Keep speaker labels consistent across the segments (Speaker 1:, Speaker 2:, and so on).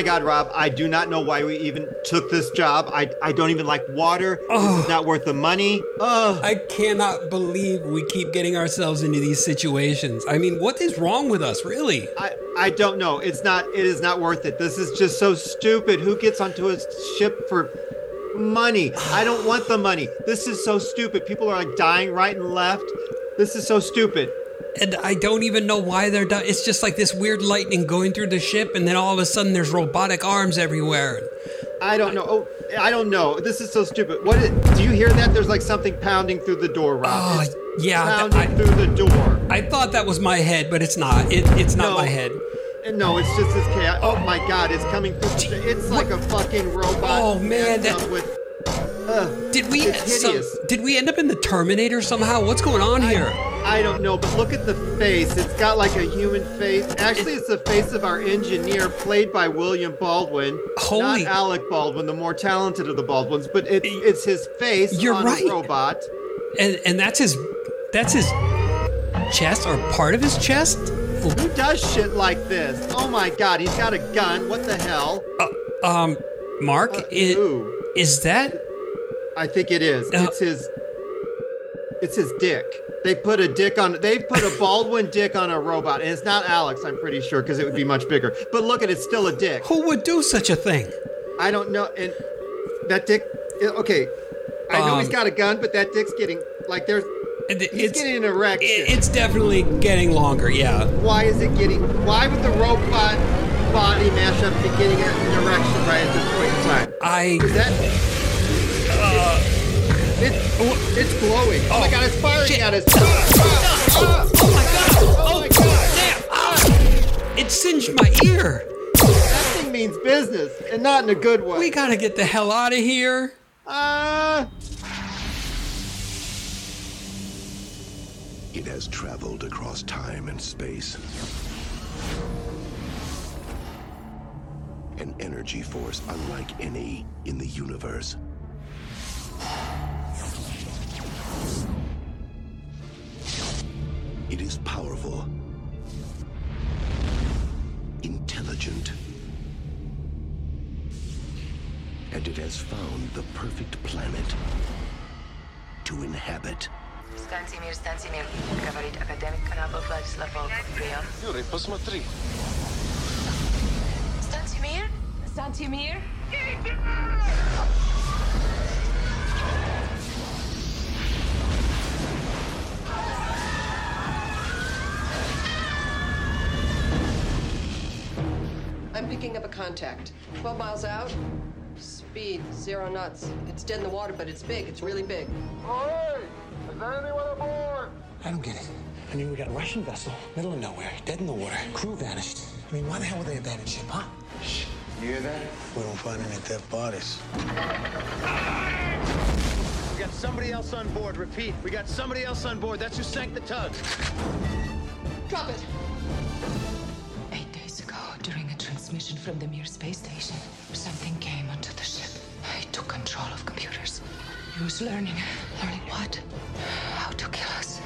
Speaker 1: Oh my God, Rob, I do not know why we even took this job. I, I don't even like water. This is not worth the money. Ugh.
Speaker 2: I cannot believe we keep getting ourselves into these situations. I mean, what is wrong with us, really?
Speaker 1: I, I don't know. It's not it is not worth it. This is just so stupid. Who gets onto a ship for money? I don't want the money. This is so stupid. People are like dying right and left. This is so stupid.
Speaker 2: And I don't even know why they're done. It's just like this weird lightning going through the ship, and then all of a sudden there's robotic arms everywhere.
Speaker 1: I don't know. Oh, I don't know. This is so stupid. What is, do you hear that? There's like something pounding through the door, Rob.
Speaker 2: Oh,
Speaker 1: It's
Speaker 2: yeah,
Speaker 1: pounding
Speaker 2: I-
Speaker 1: through the door.
Speaker 2: I thought that was my head, but it's not. It, it's not
Speaker 1: No.
Speaker 2: my head.
Speaker 1: No, it's just this chaos. Oh my oh. God, it's coming through. the- It's like a fucking robot.
Speaker 2: Oh, man, that-
Speaker 1: with. Ugh.
Speaker 2: Did we? Some- did we end up in the Terminator somehow? What's going on here?
Speaker 1: I don't know, but look at the face. It's got like a human face. Actually, it's the face of our engineer, played by William Baldwin.
Speaker 2: Holy-
Speaker 1: Not Alec Baldwin, the more talented of the Baldwins, but it, it's his face
Speaker 2: You're
Speaker 1: on
Speaker 2: right.
Speaker 1: a robot.
Speaker 2: And and that's his, that's his chest or part of his chest.
Speaker 1: Who does shit like this? Oh my god, he's got a gun. What the hell?
Speaker 2: Um, Mark,
Speaker 1: Uh,
Speaker 2: i-
Speaker 1: Ooh,
Speaker 2: is that?
Speaker 1: I think it is.
Speaker 2: Uh,
Speaker 1: it's his. It's his dick. They put a dick on. They put a Baldwin dick on a robot, and it's not Alec's. I'm pretty sure because it would be much bigger. But look at it, it's still a dick.
Speaker 2: Who would do such a thing?
Speaker 1: I don't know. And that dick. Okay, I know he's got a gun, but that dick's getting like there's. He's
Speaker 2: It's
Speaker 1: getting an erection.
Speaker 2: it- it's definitely getting longer. Yeah.
Speaker 1: why is it getting? Why would the robot body mash up to getting an erection right at this point in time?
Speaker 2: I
Speaker 1: Is that?
Speaker 2: Uh,
Speaker 1: it's it's glowing. Oh, my god! It's firing
Speaker 2: shit.
Speaker 1: at us.
Speaker 2: Oh my god!
Speaker 1: oh my god!
Speaker 2: Damn! Ah! It singed my ear.
Speaker 1: That thing means business, and not in a good way.
Speaker 2: We gotta get the hell out of here.
Speaker 1: Ah.
Speaker 3: It has traveled across time and space. An energy force unlike any in the universe. It is powerful, intelligent, and it has found the perfect planet to inhabit.
Speaker 4: Станцимир, Станцимир, говорит академик Канабов Владислав Волков. Прием.
Speaker 5: Юрий, посмотри.
Speaker 4: Станцимир? Станцимир?
Speaker 6: I'm picking up a contact. 12 miles out. Speed, zero knots. It's dead in the water, but it's big. It's really big.
Speaker 5: Hey! Is there anyone aboard?
Speaker 7: I don't get it. I mean, we got a Russian vessel, middle of nowhere, dead in the water, crew vanished. I mean, why the hell would they abandon ship, huh?
Speaker 5: Shh. You hear that?
Speaker 7: We don't find any dead bodies.
Speaker 8: We got somebody else on board. Repeat, we got somebody else on board. That's who sank the tug.
Speaker 6: Drop it.
Speaker 4: Transmission from the Mir space station, something came onto the ship. It took control of computers. It was learning. Learning what? How to kill us.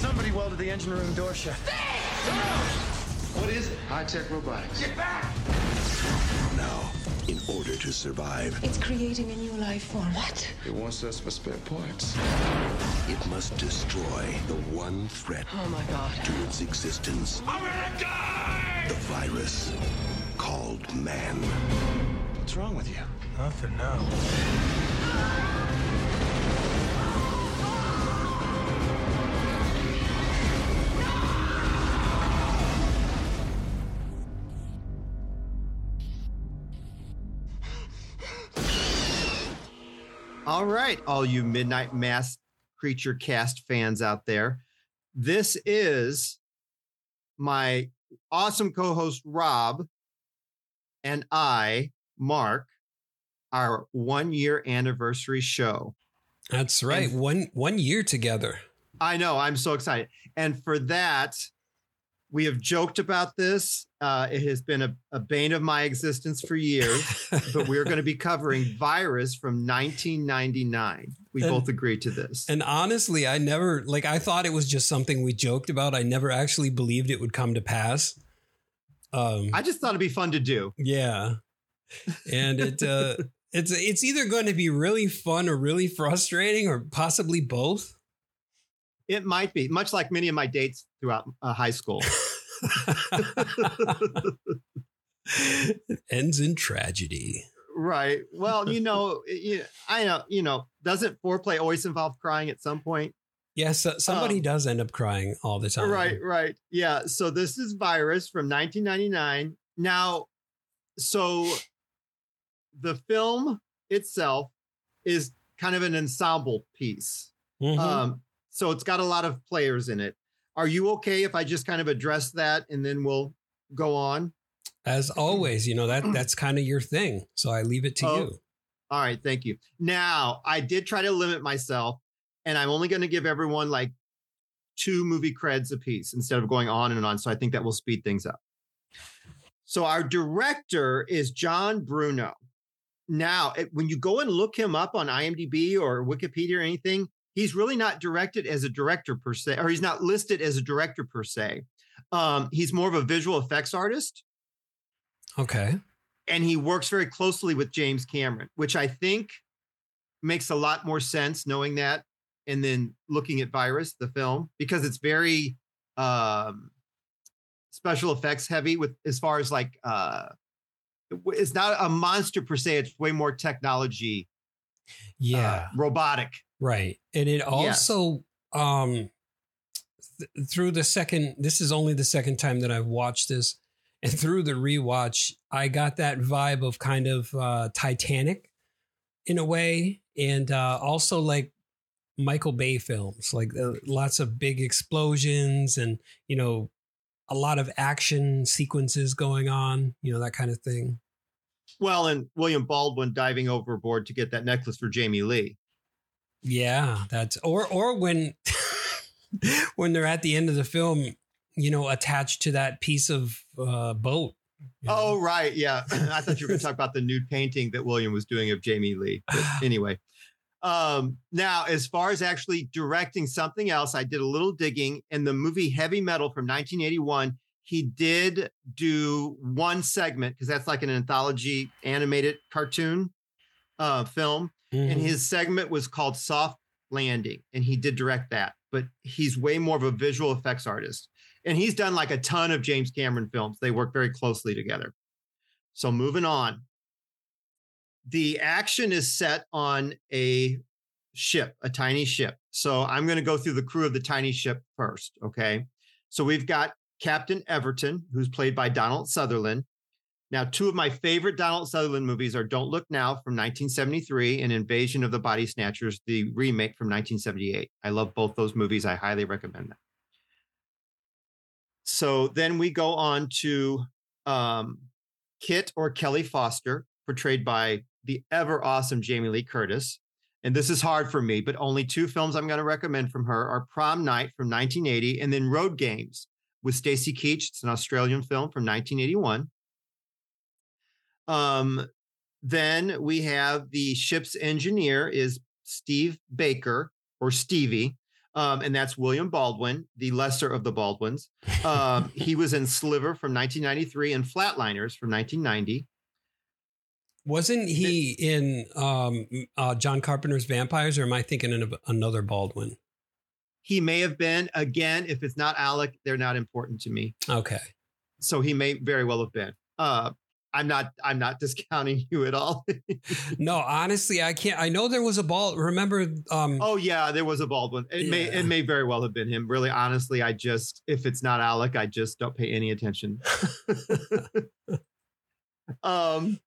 Speaker 8: Somebody welded the engine room door shut.
Speaker 5: What is it? High-tech robotics. Get back!
Speaker 3: Now, in order to survive,
Speaker 4: It's creating a new life form. What?
Speaker 5: It wants us for spare parts.
Speaker 3: it must destroy the one threat
Speaker 6: Oh my god.
Speaker 3: to its existence. America! The virus called man.
Speaker 7: What's wrong with you? Nothing, no.
Speaker 1: All right, all you Midnight Mass Creature Cast fans out there. This is my awesome co host, Rob, and I, Mark, our one year anniversary show.
Speaker 2: That's right.
Speaker 1: And-
Speaker 2: One one year together.
Speaker 1: I know, I'm so excited. And for that, we have joked about this. Uh, it has been a, a bane of my existence for years, but we're going to be covering Virus from 1999. We
Speaker 2: And-
Speaker 1: both agreed to this.
Speaker 2: And honestly, I never like I thought it was just something we joked about. I never actually believed it would come to pass. Um,
Speaker 1: I just thought it'd be fun to do.
Speaker 2: yeah, and it uh, it's it's either going to be really fun or really frustrating, or possibly both.
Speaker 1: It might be much like many of my dates throughout uh, high school.
Speaker 2: it ends in tragedy.
Speaker 1: right. Well, you know, you, I know, you know, doesn't foreplay always involve crying at some point?
Speaker 2: Yes, uh, somebody
Speaker 1: Um,
Speaker 2: does end up crying all the time.
Speaker 1: Right, right. Yeah. So this is Virus from 1999. Now, so the film itself is kind of an ensemble piece.
Speaker 2: Mhm.
Speaker 1: Um, so it's got a lot of players in it. Are you okay if I just kind of address that and then we'll go on?
Speaker 2: As always, you know that that's kind of your thing. So I leave it to
Speaker 1: Oh.
Speaker 2: you.
Speaker 1: All right, thank you. Now, I did try to limit myself, and I'm only going to give everyone like two movie creds apiece instead of going on and on. So I think that will speed things up. So our director is John Bruno. Now, when you go and look him up on IMDb or Wikipedia or anything, he's really not directed as a director per se, or he's not listed as a director per se. Um, he's more of a visual effects artist
Speaker 2: Okay.
Speaker 1: and he works very closely with James Cameron, which I think makes a lot more sense knowing that and then looking at Virus, the film, because it's very um, special effects heavy with as far as like uh, it's not a monster per se, it's way more technology,
Speaker 2: Yeah.
Speaker 1: uh, robotic.
Speaker 2: Right. And it also um th- through the second this is only the second time that I've watched this and through the rewatch I got that vibe of kind of uh Titanic in a way and uh also like Michael Bay films like uh, lots of big explosions and you know a lot of action sequences going on, you know that kind of thing.
Speaker 1: Well, and William Baldwin diving overboard to get that necklace for Jamie Lee.
Speaker 2: Yeah, that's or or when when they're at the end of the film, you know, attached to that piece of uh, boat. you know?
Speaker 1: Oh, right. Yeah. I thought you were going to talk about the nude painting that William was doing of Jamie Lee. But anyway. Um, now, as far as actually directing something else, I did a little digging in the movie Heavy Metal from 1981. He did do one segment because that's like an anthology animated cartoon uh, film. And
Speaker 2: Mhm.
Speaker 1: his segment was called Soft Landing. And he did direct that. But he's way more of a visual effects artist. And he's done like a ton of James Cameron films. They work very closely together. So moving on. The action is set on a ship, a tiny ship. So I'm going to go through the crew of the tiny ship first. Okay. So we've got Captain Everton, who's played by Donald Sutherland. Now, two of my favorite Donald Sutherland movies are Don't Look Now from 1973 and Invasion of the Body Snatchers, the remake from 1978. I love both those movies. I highly recommend them. So then we go on to um, Kit or Kelly Foster, portrayed by the ever awesome Jamie Lee Curtis. And this is hard for me, but only two films I'm going to recommend from her are Prom Night from 1980 and then Road Games with Stacy Keach. It's an Australian film from 1981. Um, then we have the ship's engineer is Steve Baker or Stevie, um, and that's William Baldwin, the lesser of the Baldwins. Um, he was in Sliver from 1993 and Flatliners from 1990.
Speaker 2: Wasn't he in um, uh, John Carpenter's Vampires, or am I thinking of another Baldwin?
Speaker 1: He may have been again. If it's not Alec, they're not important to me.
Speaker 2: Okay.
Speaker 1: So he may very well have been. Uh, I'm not. I'm not discounting you at all.
Speaker 2: No, honestly, I can't. I know there was a ball. Remember? Um,
Speaker 1: oh yeah, there was a Baldwin. It may. It may very well have been him. Really, honestly, I just if it's not Alec, I just don't pay any attention. um,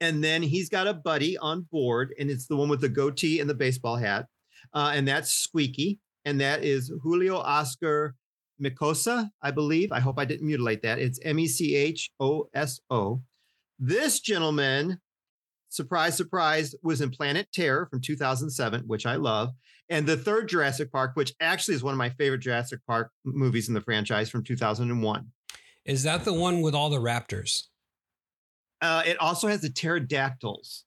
Speaker 1: and then he's got a buddy on board, and it's the one with the goatee and the baseball hat, uh, and that's Squeaky, and that is Julio Oscar Micosa, I believe. I hope I didn't mutilate that. It's M E C H O S O. This gentleman, surprise, surprise, was in Planet Terror from 2007, which I love, and the third Jurassic Park, which actually is one of my favorite Jurassic Park movies in the franchise from 2001.
Speaker 2: is that the one with all the raptors?
Speaker 1: Uh, it also has the pterodactyls.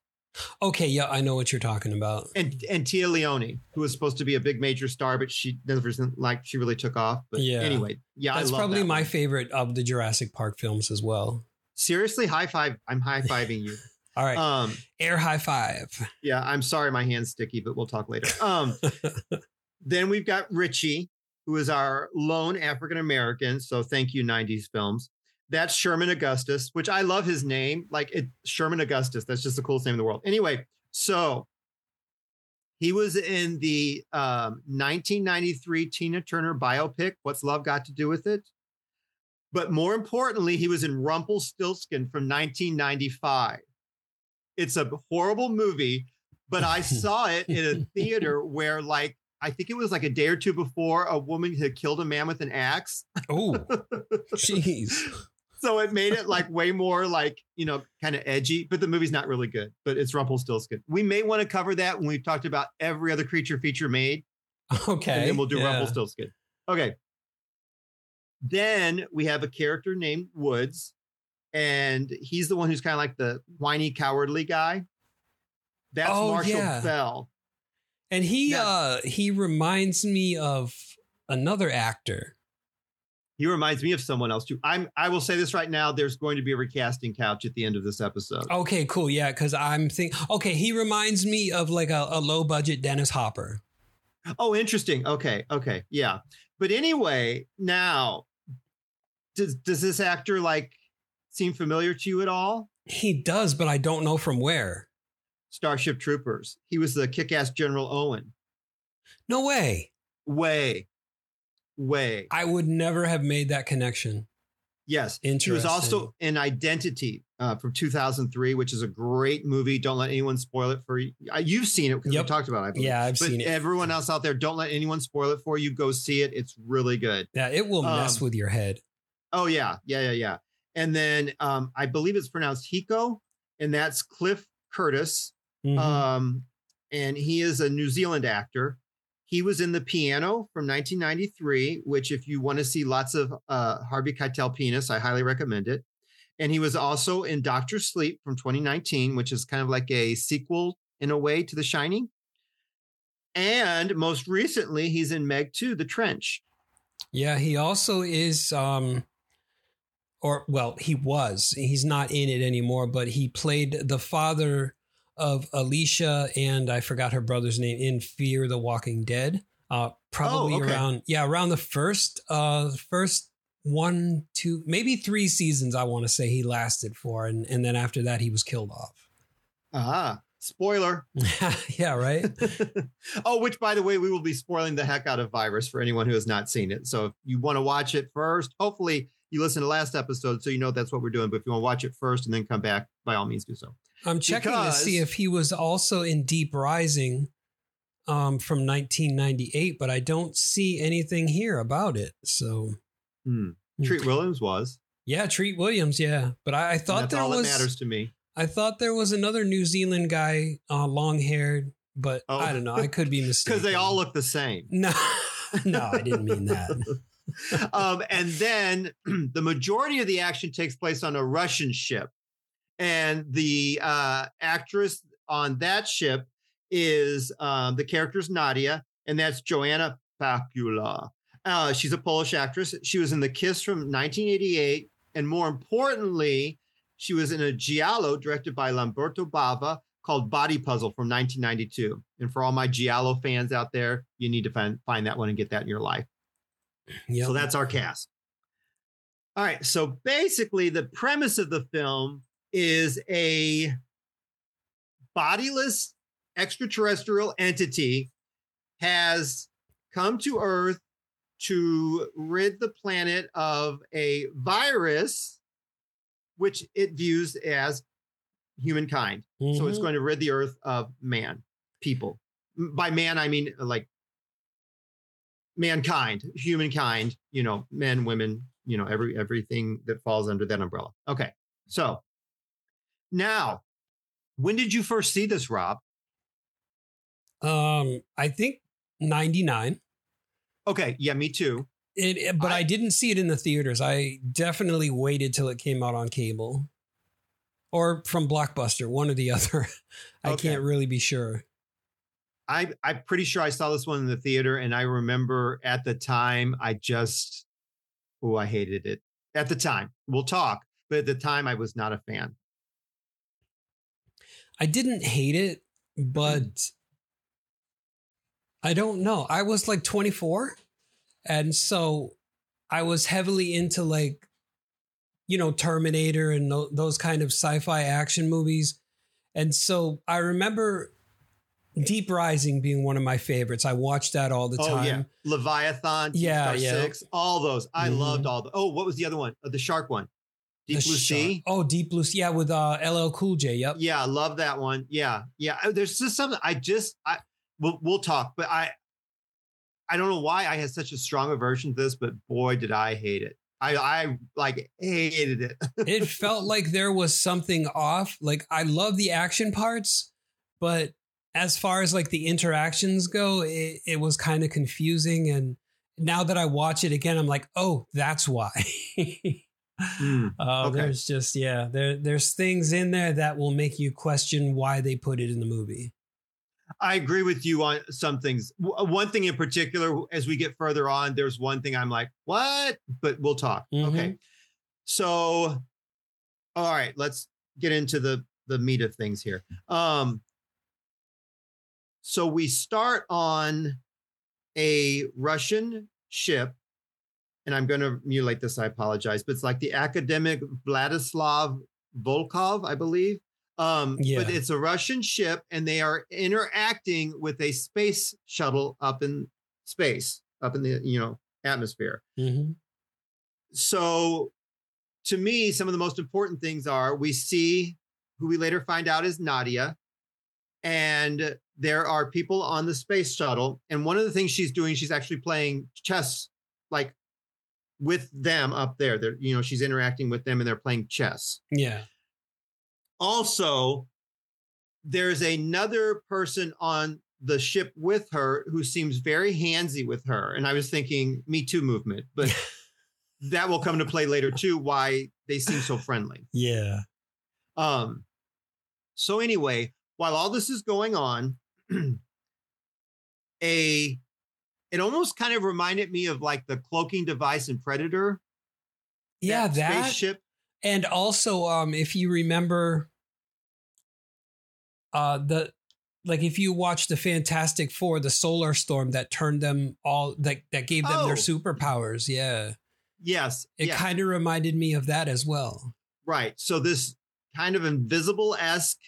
Speaker 2: Okay, yeah, I know what you're talking about.
Speaker 1: and and Téa Leoni, who was supposed to be a big major star, but she never like she really took off. But
Speaker 2: Yeah.
Speaker 1: anyway, yeah,
Speaker 2: That's
Speaker 1: I love
Speaker 2: probably
Speaker 1: that
Speaker 2: my
Speaker 1: one.
Speaker 2: favorite of the Jurassic Park films as well.
Speaker 1: Seriously, high five! I'm high fiving you.
Speaker 2: All right,
Speaker 1: Um,
Speaker 2: air high five.
Speaker 1: yeah, I'm sorry, my hand's sticky, but we'll talk later. Um, then we've got Richie, who is our lone African American. So thank you, '90s films. That's Sherman Augustus, which I love his name. Like it, Sherman Augustus. That's just the coolest name in the world. Anyway, so he was in the um, 1993 Tina Turner biopic. What's Love Got to Do with It? But more importantly, he was in Rumpelstiltskin from 1995. It's a horrible movie, but I saw it in a theater where, like, I think it was like a day or two before a woman had killed a man with an axe.
Speaker 2: Oh, jeez.
Speaker 1: So it made it like way more like, you know, kind of edgy, but the movie's not really good, but it's Rumpelstiltskin. We may want to cover that when we've talked about every other creature feature made,
Speaker 2: Okay,
Speaker 1: and then we'll do
Speaker 2: yeah.
Speaker 1: Rumpelstiltskin. Okay. Then we have a character named Woods, and he's the one who's kind of like the whiny, cowardly guy. That's
Speaker 2: Oh,
Speaker 1: Marshall
Speaker 2: yeah.
Speaker 1: Bell.
Speaker 2: And he
Speaker 1: Yeah.
Speaker 2: uh he reminds me of another actor.
Speaker 1: He reminds me of someone else too. I'm I will say this right now, there's going to be a recasting couch at the end of this episode.
Speaker 2: Okay, cool. Yeah, because I'm think. Okay, he reminds me of like a, a low budget Dennis Hopper.
Speaker 1: Oh, interesting. Okay, okay, yeah. But anyway, now does does this actor like seem familiar to you at all?
Speaker 2: He does, but I don't know from where.
Speaker 1: Starship Troopers. He was the kick-ass General Owen.
Speaker 2: No way.
Speaker 1: Way, way.
Speaker 2: I would never have made that connection.
Speaker 1: Yes. He
Speaker 2: Interesting.
Speaker 1: was also in Identity uh, from 2003, which is a great movie. Don't let anyone spoil it for you. You've seen it because
Speaker 2: Yep.
Speaker 1: we talked about it. I believe.
Speaker 2: Yeah, I've
Speaker 1: but
Speaker 2: seen it.
Speaker 1: everyone else out there, don't let anyone spoil it for you. Go see it. It's really good.
Speaker 2: Yeah, it will mess
Speaker 1: Um,
Speaker 2: with your head.
Speaker 1: Oh yeah, yeah, yeah, yeah. And then um, I believe it's pronounced Hiko, and that's Cliff Curtis.
Speaker 2: Mhm.
Speaker 1: Um, and he is a New Zealand actor. He was in The Piano from 1993, which, if you want to see lots of uh, Harvey Keitel penis, I highly recommend it. And he was also in Doctor Sleep from 2019, which is kind of like a sequel in a way to The Shining. And most recently, he's in Meg 2, The Trench.
Speaker 2: Yeah, he also is um or well, he was. He's not in it anymore, but he played the father of Alicia and I forgot her brother's name in Fear the Walking Dead. Uh probably
Speaker 1: Oh, okay.
Speaker 2: around yeah, around the first uh first one, two, maybe three seasons I want to say he lasted for and and then after that he was killed off.
Speaker 1: Ah, spoiler.
Speaker 2: yeah, right?
Speaker 1: oh, which by the way, we will be spoiling the heck out of Virus for anyone who has not seen it. So if you want to watch it first, hopefully you listen to last episode so you know that's what we're doing. But if you want to watch it first and then come back, by all means do so.
Speaker 2: I'm checking to see if he was also in Deep Rising um, from 1998, but I don't see anything here about it. So.
Speaker 1: Hmm. Treat Williams was.
Speaker 2: yeah, Treat Williams, yeah. But I, I thought
Speaker 1: that's
Speaker 2: there
Speaker 1: all
Speaker 2: was
Speaker 1: that matters to me.
Speaker 2: I thought there was another New Zealand guy, uh, long haired, but
Speaker 1: Oh.
Speaker 2: I don't know. I could be mistaken
Speaker 1: Because they all look the same.
Speaker 2: No, no, I didn't mean that.
Speaker 1: um, and then the majority of the action takes place on a Russian ship. And the uh, actress on that ship is um, the character's Nadia, and that's Joanna Pacula. Uh, she's a Polish actress. She was in The Kiss from 1988. And more importantly, she was in a Giallo directed by Lamberto Bava called Body Puzzle from 1992. And for all my Giallo fans out there, you need to find, find that one and get that in your life.
Speaker 2: Yep.
Speaker 1: So that's our cast. All right. So basically, the premise of the film is a bodiless extraterrestrial entity has come to Earth to rid the planet of a virus, which it views as humankind. So it's
Speaker 2: Mhm.
Speaker 1: going to rid the Earth of man, people. By man, I mean like mankind, humankind, you know, men, women, you know, every everything that falls under that umbrella. Okay. So now, when did you first see this, Rob?
Speaker 2: Um, I think 99.
Speaker 1: Okay, yeah, me too.
Speaker 2: It, it- but I,
Speaker 1: I-
Speaker 2: didn't see it in the theaters. I definitely waited till it came out on cable. or from Blockbuster, one or the other. I
Speaker 1: Okay.
Speaker 2: can't really be sure.
Speaker 1: I I'm pretty sure I saw this one in the theater, and I remember at the time I just oh I hated it at the time. We'll talk, but at the time I was not a fan.
Speaker 2: I didn't hate it,
Speaker 1: Mm.
Speaker 2: but I don't know. I was like 24, and so I was heavily into like, you know, Terminator and those kind of sci-fi action movies, and so I remember Deep Rising being one of my favorites. I watched that all the
Speaker 1: oh
Speaker 2: time.
Speaker 1: yeah, Leviathan,
Speaker 2: Yeah,
Speaker 1: Star
Speaker 2: yeah.
Speaker 1: Six, all those. I
Speaker 2: Mhm.
Speaker 1: loved all the. Oh, what was the other one? Uh, the shark one, Deep Blue Sea.
Speaker 2: Oh, Deep Blue Sea. Yeah, with uh, LL Cool J. Yep.
Speaker 1: Yeah, I love that one. Yeah, yeah. uh, There's just something I just I we'll we'll talk, but I I don't know why I had such a strong aversion to this, but boy, did I hate it. I I like hated it.
Speaker 2: it felt like there was something off. Like I love the action parts, but as far as like the interactions go, it, it was kind of confusing. And now that I watch it again, I'm like, oh, that's why.
Speaker 1: Hmm.
Speaker 2: Uh,
Speaker 1: Okay.
Speaker 2: There's just yeah, there there's things in there that will make you question why they put it in the movie.
Speaker 1: I agree with you on some things. W- One thing in particular, as we get further on, there's one thing I'm like, what? But we'll talk. Okay. So, all right, let's get into the the meat of things here. Um, so we start on a Russian ship, and I'm going to mutilate this. I apologize, but it's like the academic Vladislav Volkov, I believe. Um,
Speaker 2: Yeah.
Speaker 1: but it's a Russian ship, and they are interacting with a space shuttle up in space, up in the you know atmosphere.
Speaker 2: Mm-hmm.
Speaker 1: So, to me, some of the most important things are we see who we later find out is Nadia, and there are people on the space shuttle. And one of the things she's doing, she's actually playing chess, like with them up there. They're, you know, she's interacting with them and they're playing chess.
Speaker 2: Yeah.
Speaker 1: Also, there's another person on the ship with her who seems very handsy with her. And I was thinking, Me Too movement, but that will come to play later too, why they seem so friendly.
Speaker 2: Yeah.
Speaker 1: Um, so anyway, while all this is going on, a it almost kind of reminded me of like the cloaking device in Predator.
Speaker 2: Yeah, that
Speaker 1: spaceship.
Speaker 2: And also, um, if you remember, uh, the like if you watch the Fantastic Four, the Solar Storm that turned them all that that gave them their
Speaker 1: Oh.
Speaker 2: superpowers. Yeah,
Speaker 1: Yes,
Speaker 2: it
Speaker 1: yes.
Speaker 2: kind of reminded me of that as well.
Speaker 1: Right. So this kind of invisible esque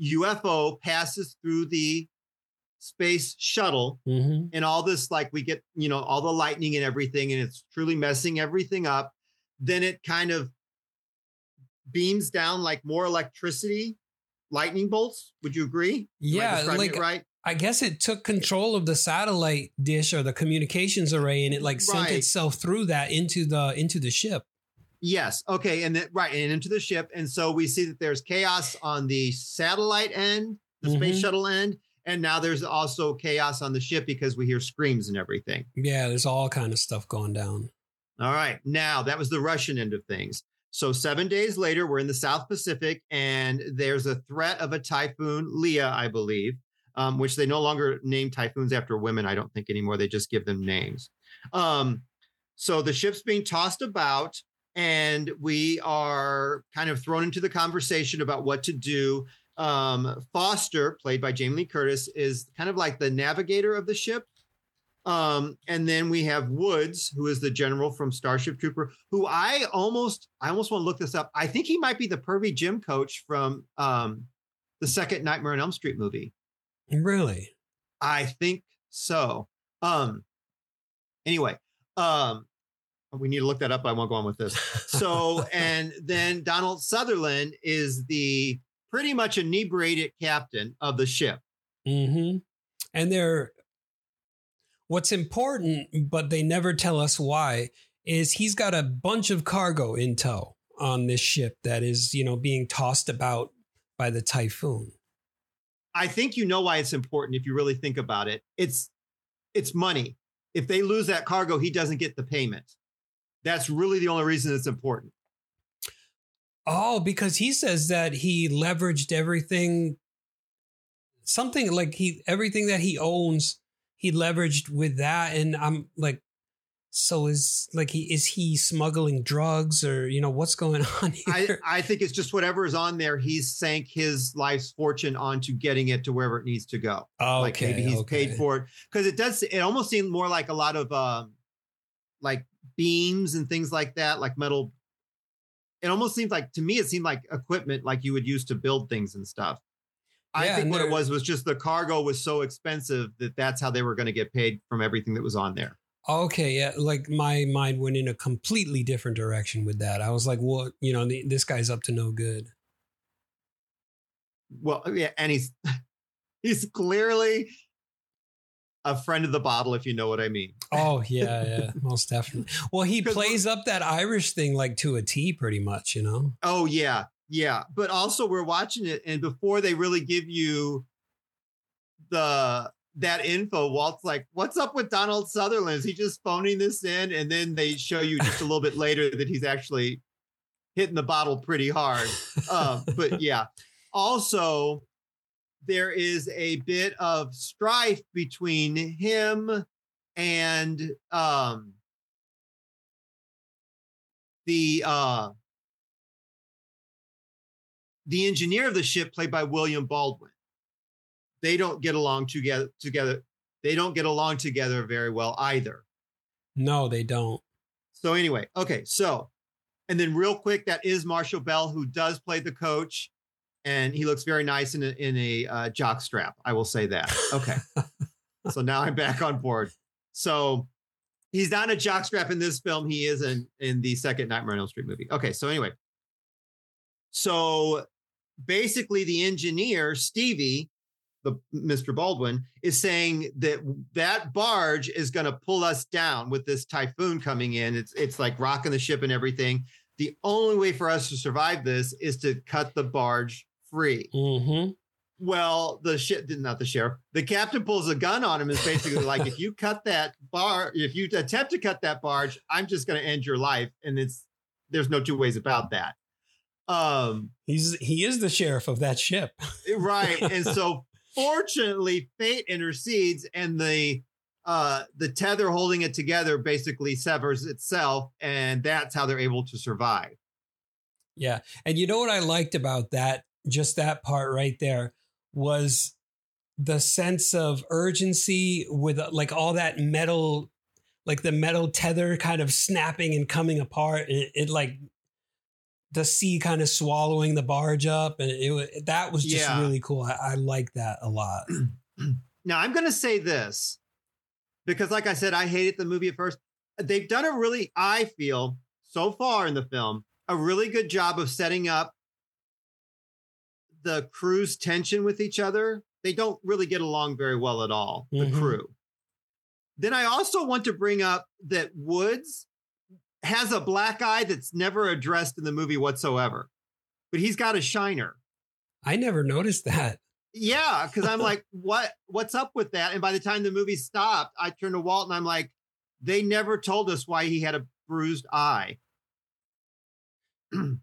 Speaker 1: UFO passes through the space shuttle,
Speaker 2: Mm-hmm.
Speaker 1: and all this, like we get, you know, all the lightning and everything, and it's truly messing everything up. Then it kind of beams down like more electricity, lightning bolts. Would you agree? I
Speaker 2: Yeah,
Speaker 1: describing
Speaker 2: like
Speaker 1: right.
Speaker 2: I guess it took control of the satellite dish or the communications array, and it like sent
Speaker 1: Right.
Speaker 2: itself through that into the into the ship.
Speaker 1: Yes. Okay. And then right, and into the ship. And so we see that there's chaos on the satellite end, the space
Speaker 2: Mhm.
Speaker 1: shuttle end, and now there's also chaos on the ship because we hear screams and everything.
Speaker 2: Yeah, there's all kind of stuff going down.
Speaker 1: All right. Now that was the Russian end of things. So seven days later, we're in the South Pacific, and there's a threat of a typhoon, Leah, I believe, um, which they no longer name typhoons after women. I don't think anymore. They just give them names. Um, so the ship's being tossed about, and we are kind of thrown into the conversation about what to do. Um, Foster, played by Jamie Lee Curtis, is kind of like the navigator of the ship. Um, and then we have Woods, who is the general from Starship Trooper, who I almost I almost want to look this up. I think he might be the pervy gym coach from um the second Nightmare on Elm Street movie.
Speaker 2: Really?
Speaker 1: I think so. Um anyway, um we need to look that up. I won't go on with this. So, and then Donald Sutherland is the pretty much inebriated captain of the ship.
Speaker 2: Mm-hmm. And they're what's important, but they never tell us why, is he's got a bunch of cargo in tow on this ship that is, you know, being tossed about by the typhoon.
Speaker 1: I think you know why it's important if you really think about it. It's it's money. If they lose that cargo, he doesn't get the payment. That's really the only reason it's important.
Speaker 2: Oh, because he says that he leveraged everything, something like he everything that he owns, he leveraged with that, and I'm like, so is like he is he smuggling drugs or you know what's going on
Speaker 1: I,
Speaker 2: here?
Speaker 1: I think it's just whatever is on there. He's sank his life's fortune onto getting it to wherever it needs to go.
Speaker 2: okay,
Speaker 1: like maybe he's
Speaker 2: okay.
Speaker 1: paid for it because it does. It almost seemed more like a lot of um, like beams and things like that, like metal. It almost seems like to me, it seemed like equipment like you would use to build things and stuff. I
Speaker 2: Yeah,
Speaker 1: think what it was was just the cargo was so expensive that that's how they were going to get paid from everything that was on there.
Speaker 2: Okay, yeah, like my mind went in a completely different direction with that. I was like, well, you know, this guy's up to no good.
Speaker 1: Well, yeah, and he's he's clearly a friend of the bottle, if you know what I mean.
Speaker 2: Oh yeah, yeah, most definitely. Well, he plays up that Irish thing like to a T, pretty much. You know.
Speaker 1: Oh yeah, yeah. But also we're watching it, and before they really give you the that info, Walt's like, "What's up with Donald Sutherland? Is he just phoning this in?" And then they show you just a little bit later that he's actually hitting the bottle pretty hard. Um, but yeah, also there is a bit of strife between him and um the uh the engineer of the ship played by William Baldwin. They don't get along together together. They don't get along together very well either.
Speaker 2: No, they don't.
Speaker 1: So anyway, okay, so and then real quick, that is Marshall Bell who does play the coach, and he looks very nice in a in a uh, jock strap. I will say that. Okay, so now I'm back on board. So he's not a jock strap in this film. He is in in the second Nightmare on Elm Street movie. Okay, so anyway, so basically the engineer Stevie, the Mr. Baldwin, is saying that that barge is going to pull us down with this typhoon coming in. It's it's like rocking the ship and everything. The only way for us to survive this is to cut the barge free.
Speaker 2: Mm-hmm.
Speaker 1: Well, the ship, not not the sheriff, the captain pulls a gun on him. Is basically like, if you cut that bar, if you attempt to cut that barge, I'm just going to end your life. And it's there's no two ways about that. Um,
Speaker 2: He's he is the sheriff of that ship.
Speaker 1: right and so fortunately fate intercedes and the uh the tether holding it together basically severs itself and that's how they're able to survive
Speaker 2: Yeah. And you know what I liked about that, just that part right there, was the sense of urgency with uh, like all that metal, like the metal tether kind of snapping and coming apart. It, it like the sea kind of swallowing the barge up. And it, that was just
Speaker 1: Yeah.
Speaker 2: really cool. I, I like that a lot.
Speaker 1: now i'm going to say this because like i said i hated the movie at first they've done a really i feel so far in the film a really good job of setting up the crew's tension with each other they don't really get along very well at all the
Speaker 2: Mhm.
Speaker 1: crew then i also want to bring up that woods has a black eye that's never addressed in the movie whatsoever but he's got a shiner
Speaker 2: I never noticed that.
Speaker 1: yeah, because I'm like, what what's up with that? And by the time the movie stopped, I turned to Walt and I'm like, they never told us why he had a bruised eye.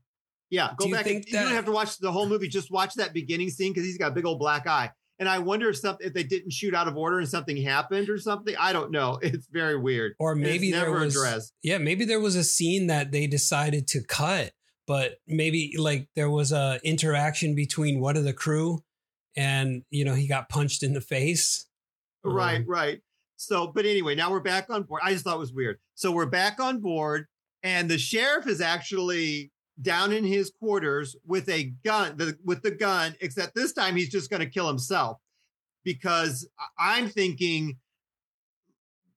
Speaker 1: yeah, go back. And, you don't have to watch the whole movie. Just watch that beginning scene because he's got a big old black eye. And I wonder if something if they didn't shoot out of order and something happened or something. I don't know. It's very weird.
Speaker 2: Or maybe there was
Speaker 1: addressed.
Speaker 2: yeah maybe there was a scene that they decided to cut but maybe like there was a interaction between one of the crew and you know he got punched in the face
Speaker 1: Right,
Speaker 2: Um,
Speaker 1: right. So, but anyway, now we're back on board. I just thought it was weird. So we're back on board, and the sheriff is actually down in his quarters with a gun, the, with the gun, except this time he's just going to kill himself because I'm thinking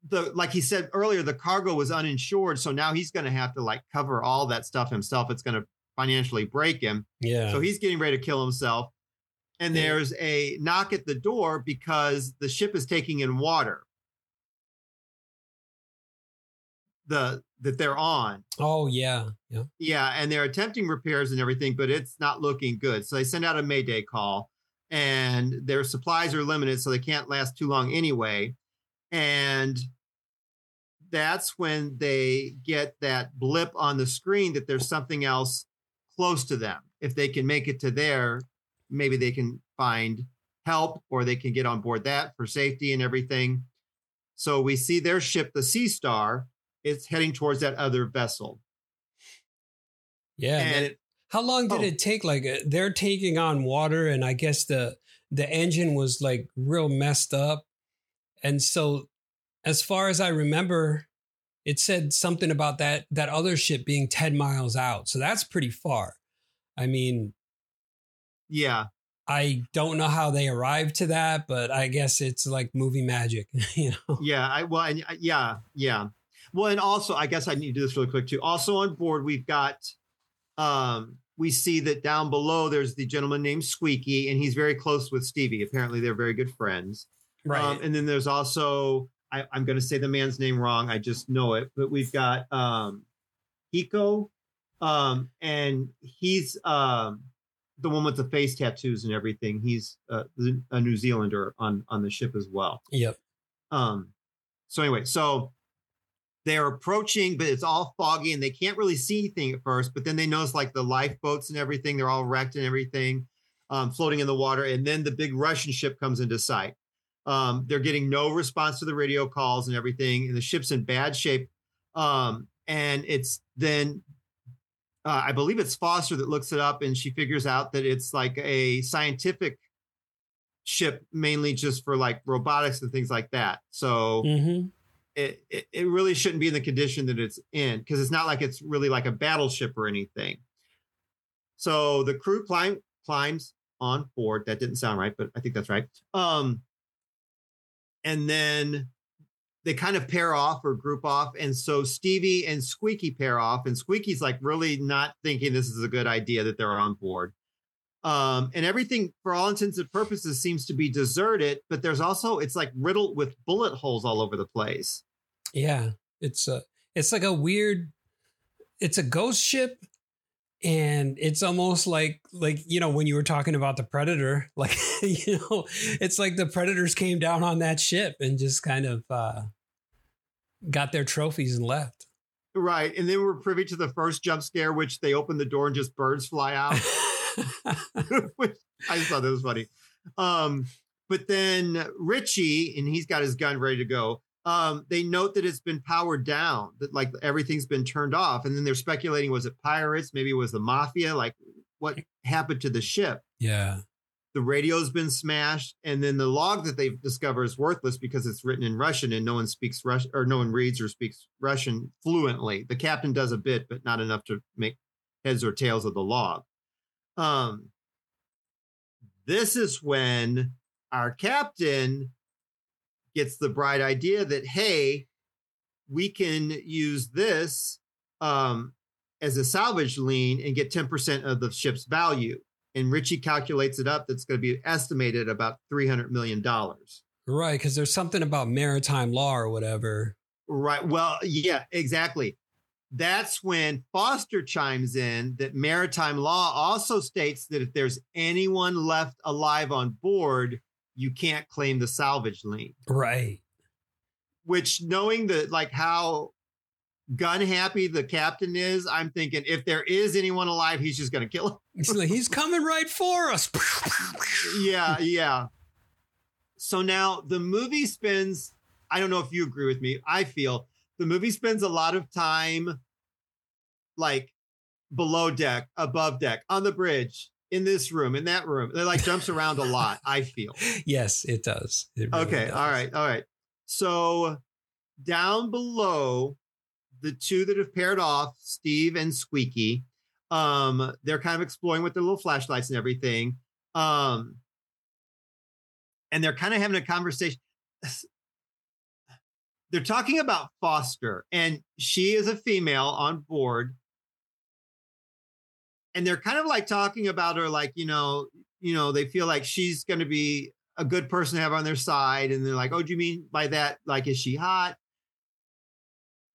Speaker 1: the like he said earlier, the cargo was uninsured, so now he's going to have to like cover all that stuff himself. It's going to financially break him.
Speaker 2: yeah
Speaker 1: So he's getting ready to kill himself. And
Speaker 2: Yeah.
Speaker 1: there's a knock at the door because the ship is taking in water. The that they're on.
Speaker 2: oh yeah yeah
Speaker 1: Yeah, and they're attempting repairs and everything, but it's not looking good. So they send out a mayday call and their supplies are limited so they can't last too long anyway. And that's when they get that blip on the screen that there's something else close to them. If they can make it to there, maybe they can find help or they can get on board that for safety and everything. So we see their ship, the Sea Star, is heading towards that other vessel.
Speaker 2: Yeah.
Speaker 1: and it,
Speaker 2: How long did
Speaker 1: Oh.
Speaker 2: it take? Like uh, they're taking on water, and I guess the the engine was like real messed up, and so as far as I remember, it said something about that that other ship being ten miles out. So that's pretty far. I mean,
Speaker 1: yeah,
Speaker 2: I don't know how they arrived to that, but I guess it's like movie magic, you know.
Speaker 1: yeah. I well, and, uh, yeah, yeah. Well, and also, I guess I need to do this really quick too. Also on board, we've got, um, we see that down below there's the gentleman named Squeaky, and he's very close with Stevie. Apparently, they're very good friends.
Speaker 2: Right.
Speaker 1: Um, and then there's also, I, I'm going to say the man's name wrong. I just know it, but we've got um, Hiko, um, and he's um, the one with the face tattoos and everything. He's uh, a New Zealander on on the ship as well.
Speaker 2: yep.
Speaker 1: Um, so anyway, so they're approaching, but it's all foggy and they can't really see anything at first. But then they notice like the lifeboats and everything, they're all wrecked and everything, um, floating in the water. And then the big Russian ship comes into sight. Um, they're getting no response to the radio calls and everything, and the ship's in bad shape. Um, and it's then uh, I believe it's Foster that looks it up and she figures out that it's like a scientific ship mainly just for like robotics and things like that. So
Speaker 2: hmm
Speaker 1: it, it, it really shouldn't be in the condition that it's in because it's not like it's really like a battleship or anything. So the crew climb, climbs on board. That didn't sound right, but I think that's right. Um, and then they kind of pair off or group off. And so Stevie and Squeaky pair off, and Squeaky's like really not thinking this is a good idea that they're on board. Um, and everything, for all intents and purposes, seems to be deserted, but there's also it's like riddled with bullet holes all over the place.
Speaker 2: Yeah, it's a it's like a weird it's a ghost ship and it's almost like like you know when you were talking about the predator like you know it's like the predators came down on that ship and just kind of uh got their trophies and left.
Speaker 1: Right. And then we're privy to the first jump scare, which they open the door and just birds fly out. which I just thought that was funny. Um, but then Richie, and he's got his gun ready to go. Um, they note that it's been powered down, that like everything's been turned off. And then they're speculating was it pirates? Maybe it was the mafia? Like what happened to the ship?
Speaker 2: yeah.
Speaker 1: The radio's been smashed, and then the log that they've discovered is worthless because it's written in Russian and no one speaks Russian or no one reads or speaks Russian fluently. The captain does a bit, but not enough to make heads or tails of the log. Um, this is when our captain gets the bright idea that hey, we can use this um, as a salvage lien and get 10% of the ship's value. And Richie calculates it up that's going to be estimated about $300 million.
Speaker 2: Right, because there's something about maritime law or whatever.
Speaker 1: Right. Well, yeah, exactly. That's when Foster chimes in that maritime law also states that if there's anyone left alive on board, you can't claim the salvage lien.
Speaker 2: Right.
Speaker 1: Which, knowing that, like how gun happy the captain is, I'm thinking if there is anyone alive, he's just going to kill him.
Speaker 2: He's like, he's coming right for us.
Speaker 1: yeah, yeah. So now the movie spends, I don't know if you agree with me. I feel the movie spends a lot of time like below deck, above deck, on the bridge, in this room, in that room. It like jumps around a lot, I feel.
Speaker 2: yes, it does. It really
Speaker 1: Okay,
Speaker 2: does.
Speaker 1: all right, all right. So down below, the two that have paired off, Steve and Squeaky, um, they're kind of exploring with their little flashlights and everything. Um, and they're kind of having a conversation. They're talking about Foster, and she is a female on board. And they're kind of like talking about her, like, you know, you know, they feel like she's going to be a good person to have on their side. And they're like, oh, do you mean by that? Like, is she hot?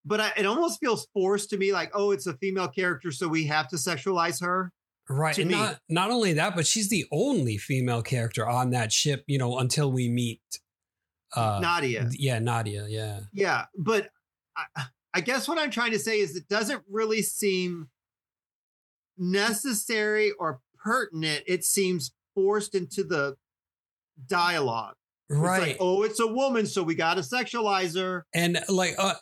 Speaker 1: But I, it almost feels forced to me like, oh, it's a female character, so we have to sexualize her.
Speaker 2: Right. And
Speaker 1: me.
Speaker 2: not not only that, but she's the only female character on that ship, you know, until we meet uh
Speaker 1: Nadia.
Speaker 2: Yeah, Nadia, yeah.
Speaker 1: Yeah. But I, I guess what I'm trying to say is it doesn't really seem necessary or pertinent. It seems forced into the dialogue. It's
Speaker 2: right.
Speaker 1: like, oh, it's a woman, so we got to sexualize her.
Speaker 2: and like uh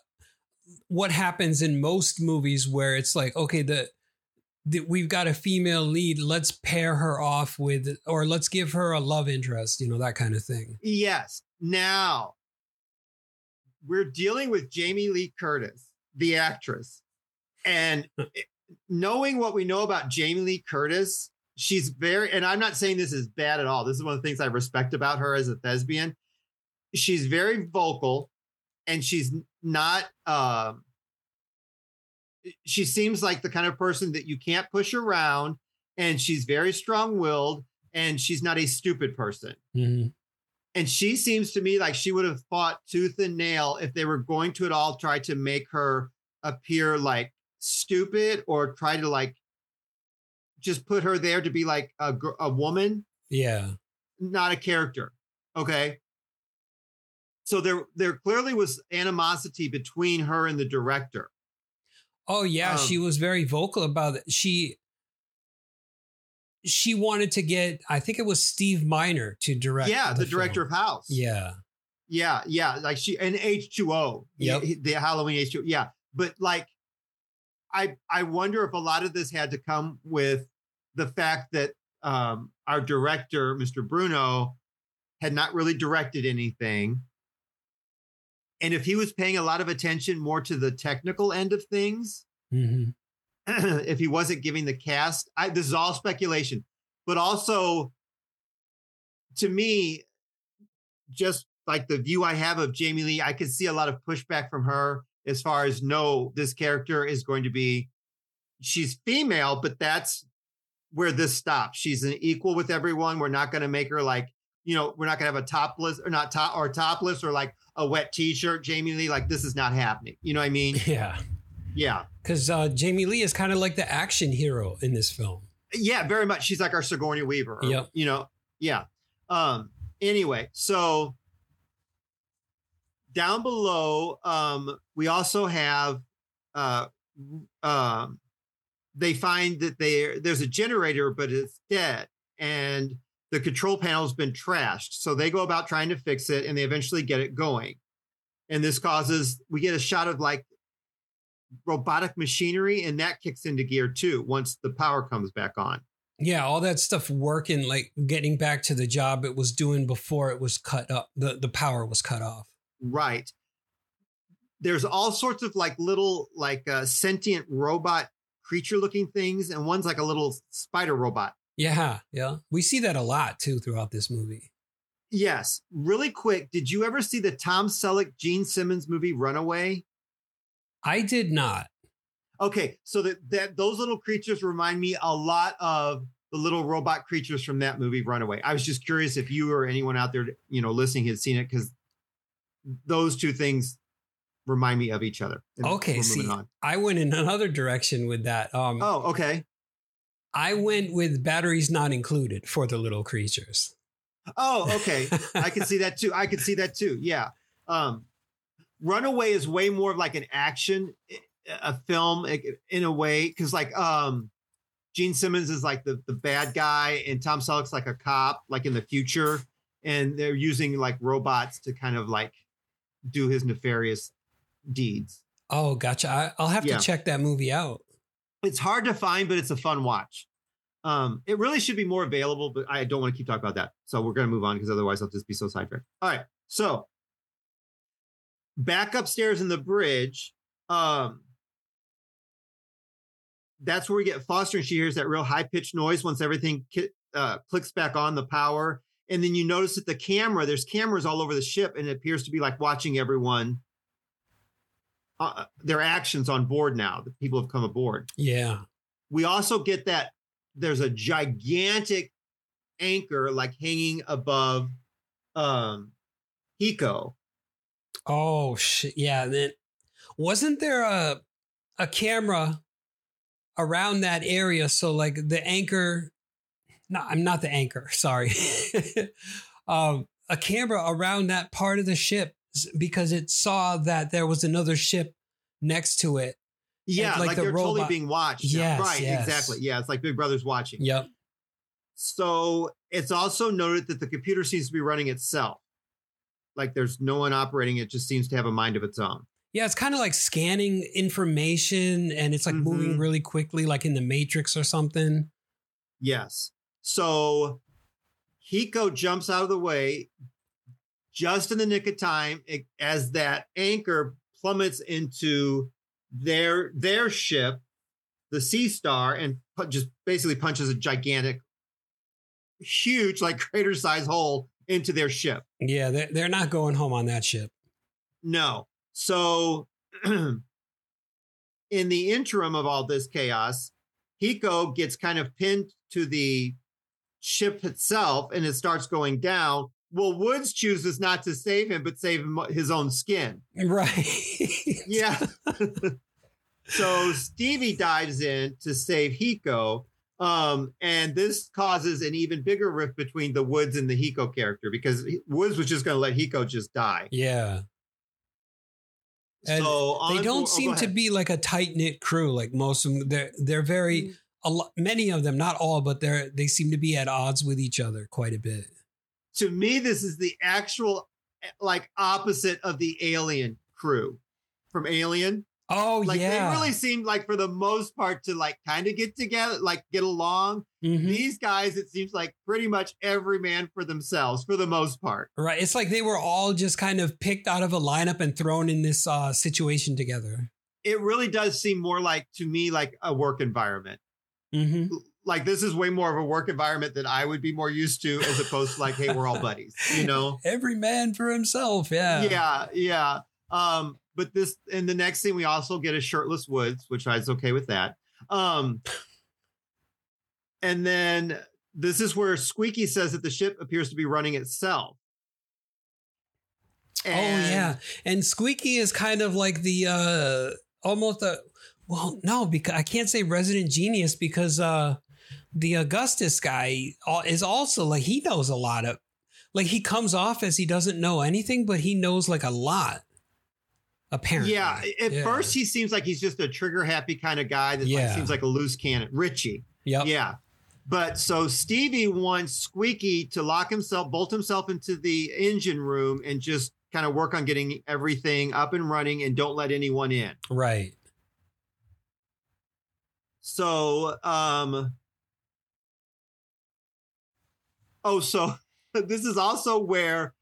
Speaker 2: what happens in most movies where it's like okay the, the we've got a female lead let's pair her off with or let's give her a love interest you know that kind of thing
Speaker 1: Yes. Now we're dealing with Jamie Lee Curtis, the actress. And knowing what we know about Jamie Lee Curtis, she's very, and I'm not saying this is bad at all. This is one of the things I respect about her as a thespian. She's very vocal and she's not, um, she seems like the kind of person that you can't push around and she's very strong willed and she's not a stupid person.
Speaker 2: Mhm.
Speaker 1: And she seems to me like she would have fought tooth and nail if they were going to at all try to make her appear like stupid or try to like just put her there to be like a, a woman,
Speaker 2: yeah
Speaker 1: not a character. Okay. So there, there clearly was animosity between her and the director.
Speaker 2: oh yeah
Speaker 1: Um,
Speaker 2: she was very vocal about it she she wanted to get i think it was steve miner to direct
Speaker 1: yeah, the, director
Speaker 2: film.
Speaker 1: of House.
Speaker 2: yeah
Speaker 1: Yeah, yeah, like she and H2O.
Speaker 2: Yep.
Speaker 1: The, the Halloween H2O. Yeah. But like I I wonder if a lot of this had to come with the fact that um our director, Mr. Bruno, had not really directed anything. And if he was paying a lot of attention more to the technical end of things,
Speaker 2: Mhm.
Speaker 1: if he wasn't giving the cast, I, this is all speculation, but also to me, just like the view I have of Jamie Lee, I could see a lot of pushback from her as far as no, this character is going to be, she's female, but that's where this stops. She's an equal with everyone. We're not going to make her like, you know, we're not going to have a topless or not top or topless or like a wet t-shirt, Jamie Lee. Like this is not happening. You know what I mean?
Speaker 2: yeah
Speaker 1: Yeah.
Speaker 2: because uh, jamie lee is kind of like the action hero in this film.
Speaker 1: Yeah very much. She's like our sigourney weaver. Or,
Speaker 2: Yep.
Speaker 1: you know yeah. Um anyway so down below um we also have uh um they find that they there's a generator but it's dead and the control panel's been trashed. So they go about trying to fix it and they eventually get it going. And this causes we get a shot of like robotic machinery and that kicks into gear too once the power comes back on
Speaker 2: Yeah, all that stuff working, like getting back to the job it was doing before it was cut up. The the power was cut off.
Speaker 1: right there's all sorts of like little like uh, sentient robot creature looking things and one's like a little spider robot
Speaker 2: Yeah, yeah. We see that a lot too throughout this movie.
Speaker 1: yes really quick did you ever see the tom selleck gene simmons movie runaway
Speaker 2: I did not.
Speaker 1: okay so that that those little creatures remind me a lot of the little robot creatures from that movie runaway i was just curious if you or anyone out there you know listening had seen it because those two things remind me of each other And
Speaker 2: Okay, see,
Speaker 1: on.
Speaker 2: I went in another direction with that. Um,
Speaker 1: oh okay
Speaker 2: I went with batteries not included for the little creatures.
Speaker 1: Oh, okay. I can see that too. I can see that too. Yeah. Um, Runaway is way more of like an action, a film in a way, because like um, Gene Simmons is like the the bad guy, and Tom Selleck's like a cop, like in the future, and they're using like robots to kind of like do his nefarious deeds.
Speaker 2: Oh, gotcha. I, I'll have
Speaker 1: Yeah.
Speaker 2: to check that movie out.
Speaker 1: It's hard to find, but it's a fun watch. Um, it really should be more available, but I don't want to keep talking about that. So we're going to move on because otherwise I'll just be so sidetracked. All right. So back upstairs in the bridge, um, that's where we get Foster, and she hears that real high pitched noise once everything uh, clicks back on the power. And then you notice that the camera, there's cameras all over the ship, and it appears to be like watching everyone, uh, their actions on board now. The people have come aboard
Speaker 2: Yeah.
Speaker 1: we also get that there's a gigantic anchor like hanging above um Hiko.
Speaker 2: Oh shit. Yeah. Then wasn't there a a camera around that area? So like the anchor. No, I'm not the anchor. Sorry. um, a camera around that part of the ship because it saw that there was another ship next to it,
Speaker 1: Yeah,
Speaker 2: like
Speaker 1: like,
Speaker 2: the
Speaker 1: they're totally being watched.
Speaker 2: Yes,
Speaker 1: right,
Speaker 2: yes.
Speaker 1: exactly. Yeah, it's like Big Brother's watching.
Speaker 2: Yep.
Speaker 1: So it's also noted that the computer seems to be running itself. Like there's no one operating it, just seems to have a mind of its own.
Speaker 2: Yeah, it's kind of like scanning information and it's like moving
Speaker 1: Mhm.
Speaker 2: really quickly, like in the Matrix or something.
Speaker 1: Yes. So Hiko jumps out of the way just in the nick of time it- as that anchor plummets into their their ship, the Sea Star, and pu- just basically punches a gigantic, huge, like crater size hole into their ship.
Speaker 2: Yeah, they're, they're not going home on that ship.
Speaker 1: No. So, in the interim of all this chaos, Hiko gets kind of pinned to the ship itself and it starts going down. Well, Woods chooses not to save him, but save him his own skin.
Speaker 2: Right.
Speaker 1: Yeah. so Stevie dives in to save Hiko. Um, and this causes an even bigger rift between the Woods and the Hiko character because Woods was just going to let Hiko just die.
Speaker 2: yeah. And
Speaker 1: so
Speaker 2: they don't
Speaker 1: oh,
Speaker 2: seem to be like a tight knit crew. Like most of them, they're they're very a lot, many of them, not all, but they're they seem to be at odds with each other quite a bit.
Speaker 1: to me, this is the actual like opposite of the alien crew from Alien.
Speaker 2: Oh
Speaker 1: Like
Speaker 2: yeah,
Speaker 1: they really seemed like for the most part to like kind of get together, like get along.
Speaker 2: Mhm.
Speaker 1: These guys, it seems like pretty much every man for themselves for the most part.
Speaker 2: right. It's like they were all just kind of picked out of a lineup and thrown in this uh, situation together.
Speaker 1: It really does seem more like to me like a work environment.
Speaker 2: hmm
Speaker 1: Like this is way more of a work environment that I would be more used to as opposed to like, hey, we're all buddies, you know?
Speaker 2: Every man for himself. Yeah.
Speaker 1: yeah yeah um but this in the next scene we also get a shirtless woods which i was okay with that. Um and then this is where squeaky says that the ship appears to be running itself.
Speaker 2: Oh yeah, and Squeaky is kind of like the uh almost a well no because I can't say resident genius because uh the Augustus guy is also like he knows a lot of like he comes off as he doesn't know anything but he knows like a lot apparently
Speaker 1: yeah at
Speaker 2: Yeah.
Speaker 1: first he seems like he's just a trigger happy kind of guy that
Speaker 2: Yeah.
Speaker 1: like, seems like a loose cannon. Richie.
Speaker 2: Yep.
Speaker 1: Yeah. But so stevie wants squeaky to lock himself bolt himself into the engine room and just kind of work on getting everything up and running and don't let anyone in.
Speaker 2: Right.
Speaker 1: So, um, oh, so this is also where,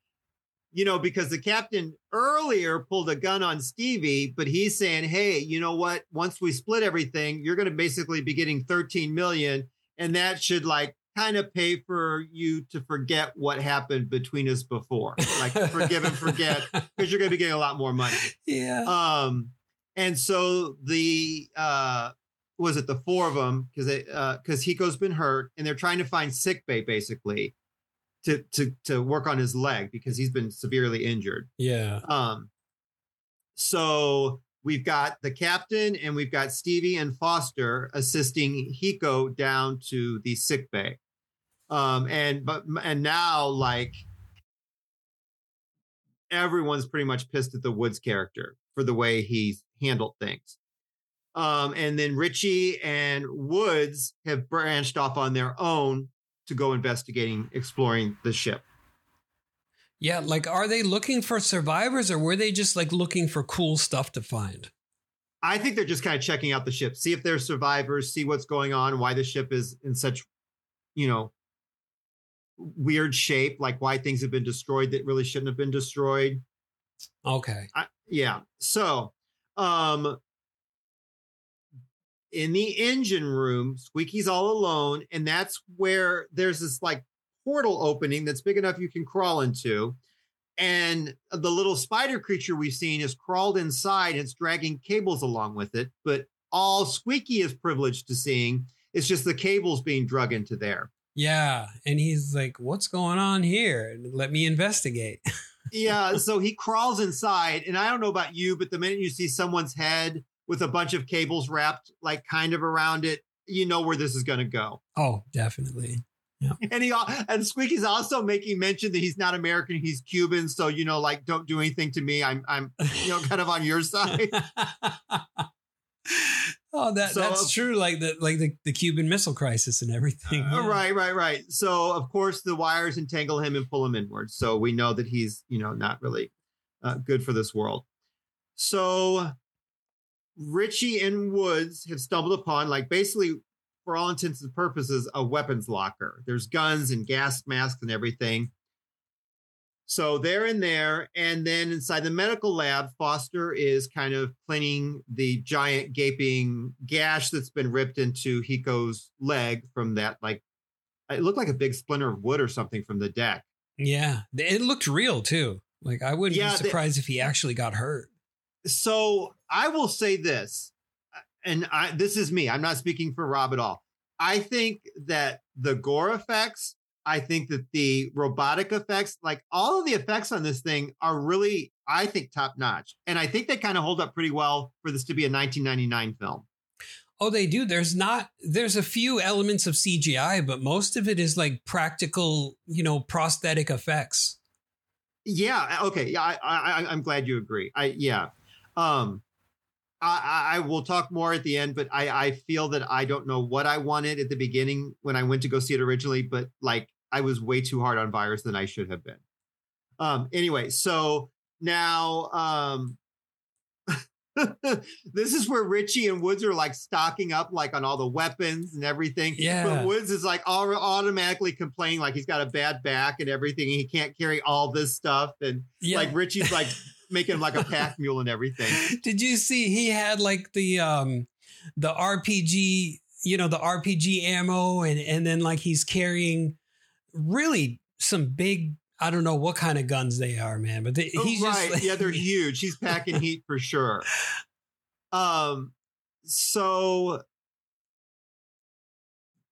Speaker 1: you know, because the captain earlier pulled a gun on Stevie, but he's saying, hey, you know what? Once we split everything, you're going to basically be getting 13 million, and that should like kind of pay for you to forget what happened between us before, like forgive and forget, because you're going to be getting a lot more money.
Speaker 2: yeah
Speaker 1: Um, and so the uh, was it the four of them because they uh because Hiko's been hurt and they're trying to find sick bay basically to to to work on his leg because he's been severely injured.
Speaker 2: yeah
Speaker 1: Um, so we've got the captain and we've got Stevie and Foster assisting Hiko down to the sick bay. Um, and but and now like everyone's pretty much pissed at the Woods character for the way he's handled things. Um, and then Richie and Woods have branched off on their own to go investigating, exploring the ship.
Speaker 2: yeah like are they looking for survivors or were they just like looking for cool stuff to find
Speaker 1: I think they're just kind of checking out the ship, see if there's survivors, see what's going on, why the ship is in such, you know, weird shape, like why things have been destroyed that really shouldn't have been destroyed.
Speaker 2: okay
Speaker 1: I, yeah. So, um, in the engine room, Squeaky's all alone, and that's where there's this like portal opening that's big enough you can crawl into. And the little spider creature we've seen has crawled inside and it's dragging cables along with it. But all Squeaky is privileged to seeing is just the cables being drug into there.
Speaker 2: yeah and he's like what's going on here let me investigate
Speaker 1: yeah so he crawls inside and i don't know about you but the minute you see someone's head with a bunch of cables wrapped like kind of around it you know where this is going to go
Speaker 2: oh definitely
Speaker 1: and he and squeaky's also making mention that he's not american he's cuban so you know like don't do anything to me i'm i'm you know kind of on your side
Speaker 2: Oh, that
Speaker 1: So-
Speaker 2: that's true. Like the like the, the Cuban Missile Crisis and everything.
Speaker 1: Uh,
Speaker 2: Yeah.
Speaker 1: Right, right, right. So of course the wires entangle him and pull him inwards. So we know that he's, you know, not really uh, good for this world. So Richie and Woods have stumbled upon, like, basically, for all intents and purposes, a weapons locker. There's guns and gas masks and everything. So they're in there, and then inside the medical lab, Foster is kind of cleaning the giant gaping gash that's been ripped into Hiko's leg from that, like, it looked like a big splinter of wood or something from the deck.
Speaker 2: Yeah, it looked real too. Like I wouldn't
Speaker 1: Yeah,
Speaker 2: be surprised if he actually got hurt.
Speaker 1: So I will say this, and I, this is me. I'm not speaking for Rob at all. I think that the gore effects, I think that the robotic effects, like all of the effects on this thing are really, I think, top notch. And I think they kind of hold up pretty well for this to be a 1999 film.
Speaker 2: Oh, they do. There's not. There's a few elements of CGI, but most of it is like practical, you know, prosthetic effects.
Speaker 1: Yeah. Okay. Yeah. I, I, I'm glad you agree. I, yeah. Um, I, I will talk more at the end, but I, I feel that I don't know what I wanted at the beginning when I went to go see it originally, but like I was way too hard on virus than I should have been. Um, anyway, so now, um, this is where Richie and Woods are like stocking up like on all the weapons and everything.
Speaker 2: Yeah.
Speaker 1: But Woods is like all, automatically complaining like he's got a bad back and everything. And he can't carry all this stuff. And
Speaker 2: Yeah.
Speaker 1: like Richie's like making him like a pack mule and everything.
Speaker 2: Did you see he had like the um the RPG, you know, the RPG ammo and and then like he's carrying really some big I don't know what kind of guns they are, man, but they, he's
Speaker 1: Oh, right.
Speaker 2: just
Speaker 1: yeah, they're huge. He's packing heat for sure. Um, so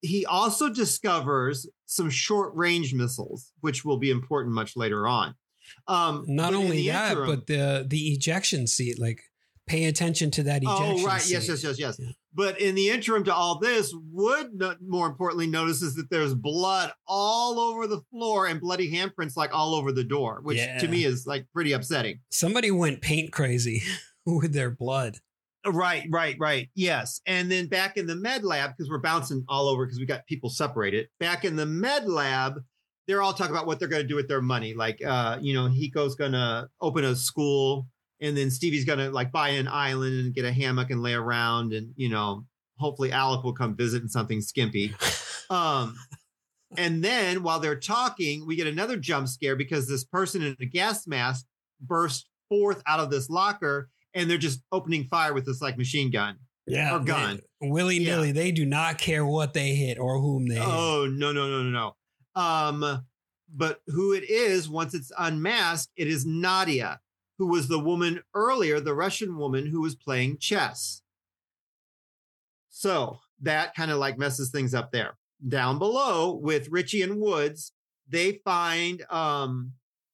Speaker 1: he also discovers some short range missiles, which will be important much later on. Um,
Speaker 2: not only that,
Speaker 1: interim-
Speaker 2: but the the ejection seat, like pay attention to that ejection
Speaker 1: Oh, right.
Speaker 2: seat.
Speaker 1: Yes, yes, yes, yes.
Speaker 2: Yeah.
Speaker 1: But in the interim to all this, Wood, more importantly, notices that there's blood all over the floor and bloody handprints like all over the door, which
Speaker 2: Yeah.
Speaker 1: to me is like pretty upsetting.
Speaker 2: Somebody went paint crazy with their blood.
Speaker 1: Right, right, right. Yes. And then back in the med lab, because we're bouncing all over because we got people separated. Back in the med lab, they're all talking about what they're going to do with their money. Like, uh, you know, Hiko's going to open a school, and then Stevie's going to like buy an island and get a hammock and lay around, and you know, hopefully Alec will come visit in something skimpy. Um, and then while they're talking, we get another jump scare because this person in a gas mask bursts forth out of this locker, and they're just opening fire with this like machine gun.
Speaker 2: Yeah,
Speaker 1: Or gun.
Speaker 2: willy nilly. They do not care what they hit or whom they hit.
Speaker 1: Oh no no no no no. Um, but who it is once it's unmasked, it is Nadia, who was the woman earlier, the Russian woman who was playing chess. So that kind of like messes things up there. Down below with Richie and Woods, they find um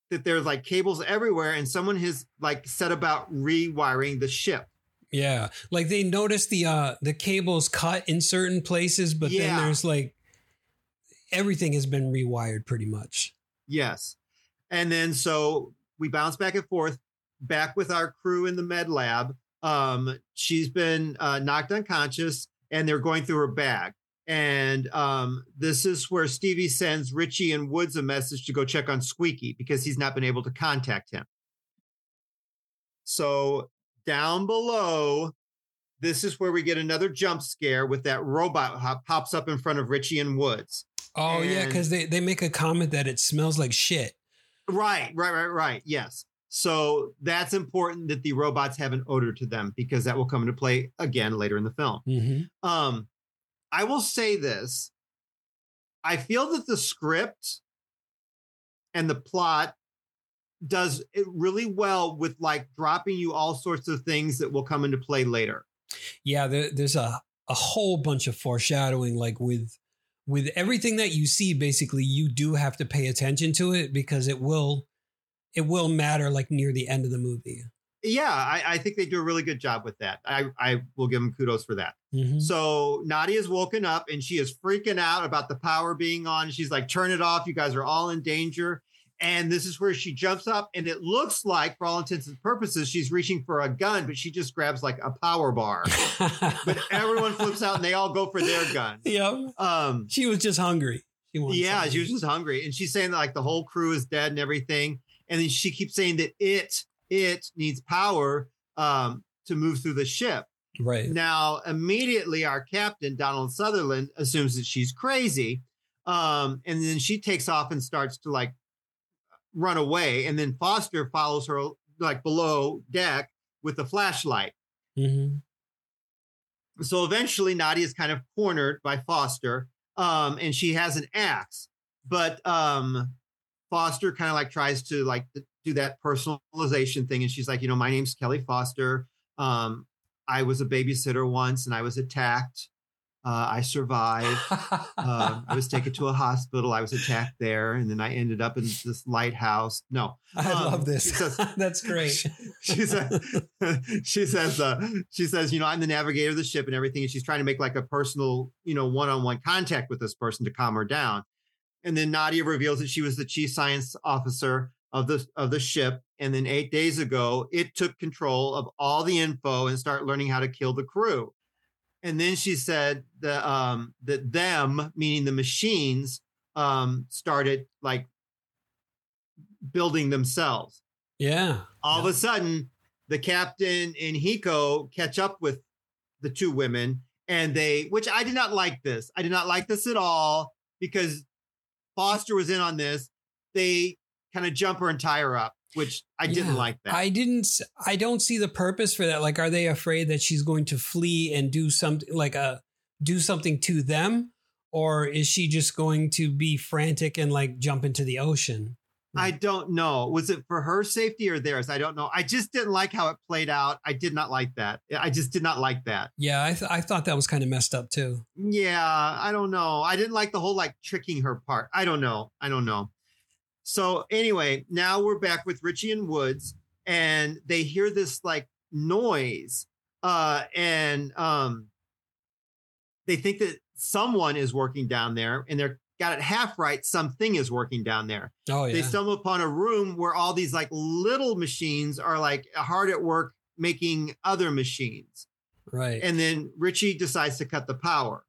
Speaker 1: that there's like cables everywhere, and someone has like set about rewiring the ship.
Speaker 2: Yeah, like they notice the uh the cables cut in certain places, but then there's like everything has been rewired pretty much.
Speaker 1: Yes. And then so we bounce back and forth, back with our crew in the med lab. Um, she's been uh, knocked unconscious and they're going through her bag. And um, this is where Stevie sends Richie and Woods a message to go check on Squeaky because he's not been able to contact him. So down below, this is where we get another jump scare with that robot pops up in front of Richie and Woods.
Speaker 2: Oh yeah, because they they make a comment that it smells like shit.
Speaker 1: Right, right, right, right. Yes. So that's important that the robots have an odor to them because that will come into play again later in the film.
Speaker 2: Mm-hmm.
Speaker 1: Um, I will say this. I feel that the script and the plot does it really well with like dropping you all sorts of things that will come into play later.
Speaker 2: Yeah, there, there's a a whole bunch of foreshadowing, like with with everything that you see. Basically, you do have to pay attention to it because it will it will matter like near the end of the movie.
Speaker 1: Yeah, I, I think they do a really good job with that. I, I will give them kudos for that.
Speaker 2: Mhm.
Speaker 1: So Nadia's woken up and she is freaking out about the power being on. She's like, turn it off. You guys are all in danger. And this is where she jumps up, and it looks like, for all intents and purposes, she's reaching for a gun, but she just grabs like a power bar. but everyone flips out, and they all go for their gun.
Speaker 2: yeah.
Speaker 1: Um,
Speaker 2: She was just hungry. She
Speaker 1: yeah,
Speaker 2: something.
Speaker 1: she was just hungry, and she's saying that like the whole crew is dead and everything, and then she keeps saying that it it needs power um, to move through the ship.
Speaker 2: right.
Speaker 1: Now, immediately, our captain Donald Sutherland assumes that she's crazy, um, and then she takes off and starts to like run away, and then Foster follows her like below deck with a flashlight.
Speaker 2: Mhm.
Speaker 1: So eventually, Nadia is kind of cornered by Foster, um, and she has an axe. But um, Foster kind of like tries to like do that personalization thing, and she's like, you know, my name's Kelly Foster. Um, I was a babysitter once, and I was attacked. Uh, I survived. Uh, I was taken to a hospital. I was attacked there, and then I ended up in this lighthouse. No,
Speaker 2: I
Speaker 1: um,
Speaker 2: love this.
Speaker 1: says-
Speaker 2: That's great.
Speaker 1: she says she says uh, she says you know i'm the navigator of the ship and everything and she's trying to make like a personal you know one-on-one contact with this person to calm her down and then nadia reveals that she was the chief science officer of the of the ship and then eight days ago it took control of all the info and started learning how to kill the crew and then she said that um that them meaning the machines um started like building themselves.
Speaker 2: Yeah.
Speaker 1: all of a sudden the captain and hiko catch up with the two women and they which i did not like this. I did not like this at all because foster was in on this. They kind of jump her and tie her up which i didn't like that
Speaker 2: I didn't. I don't see the purpose for that. Like, are they afraid that she's going to flee and do something like a do something to them, or is she just going to be frantic and like jump into the ocean?
Speaker 1: I don't know. Was it for her safety or theirs? I don't know. I just didn't like how it played out. I did not like that. I just did not like that.
Speaker 2: Yeah, I th- I thought that was kind of messed up too.
Speaker 1: Yeah, I don't know. I didn't like the whole like tricking her part. I don't know. I don't know. So anyway, now we're back with Richie and Woods, and they hear this like noise, uh, and um, they think that someone is working down there, and they're got it half right. Something is working down there.
Speaker 2: Oh yeah.
Speaker 1: They stumble upon a room where all these like little machines are like hard at work making other machines
Speaker 2: right.
Speaker 1: and then Richie decides to cut the power.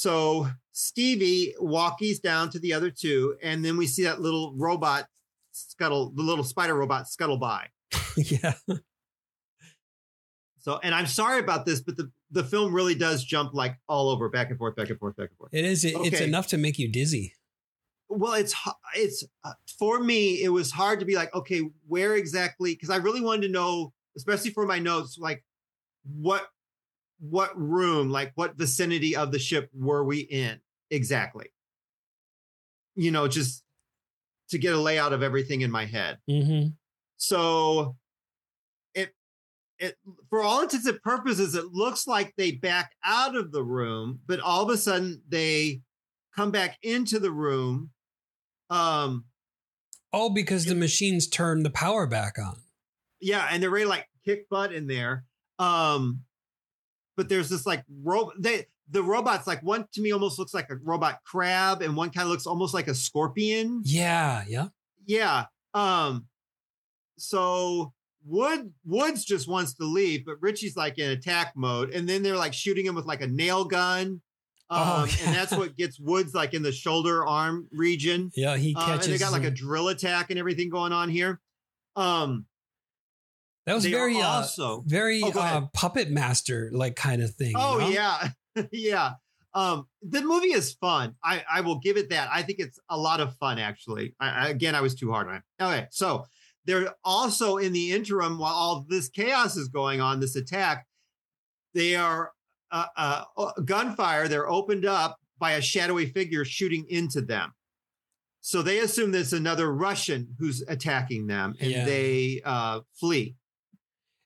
Speaker 1: So Stevie walkies down to the other two, and then we see that little robot scuttle, the little spider robot scuttle by.
Speaker 2: yeah.
Speaker 1: So, and I'm sorry about this, but the, the film really does jump like all over, back and forth, back and forth, back and forth.
Speaker 2: It is. It, It's enough to make you dizzy.
Speaker 1: Well, it's it's uh, for me. It was hard to be like, okay, where exactly? Because I really wanted to know, especially for my notes, like what what room, like what vicinity of the ship were we in exactly? You know, just to get a layout of everything in my head.
Speaker 2: Mm-hmm.
Speaker 1: So it it for all intents and purposes, it looks like they back out of the room, but all of a sudden they come back into the room. Um,
Speaker 2: all because the machines turn the power back on.
Speaker 1: yeah, and they're ready to like kick butt in there. Um, but there's this like ro- they the robots like one to me almost looks like a robot crab, and one kind of looks almost like a scorpion.
Speaker 2: Yeah. Yeah.
Speaker 1: Yeah. Um, so Wood Woods just wants to leave, but Richie's like in attack mode, and then they're like shooting him with like a nail gun. Um,
Speaker 2: Oh, yeah.
Speaker 1: and that's what gets Woods like in the shoulder arm region.
Speaker 2: Yeah. He
Speaker 1: Uh,
Speaker 2: catches.
Speaker 1: and they got like a drill attack and everything going on here. Um,
Speaker 2: that was
Speaker 1: they
Speaker 2: very uh, very
Speaker 1: Oh,
Speaker 2: uh, puppet master like kind of thing. you
Speaker 1: Oh
Speaker 2: know?
Speaker 1: yeah, yeah. Um, the movie is fun. I I will give it that. I think it's a lot of fun actually. I, I, again, I was too hard on it. Okay, so they're also in the interim while all this chaos is going on, this attack, they are uh, uh, uh, gunfire. They're opened up by a shadowy figure shooting into them. So they assume there's another Russian who's attacking them, and
Speaker 2: Yeah.
Speaker 1: they uh, flee.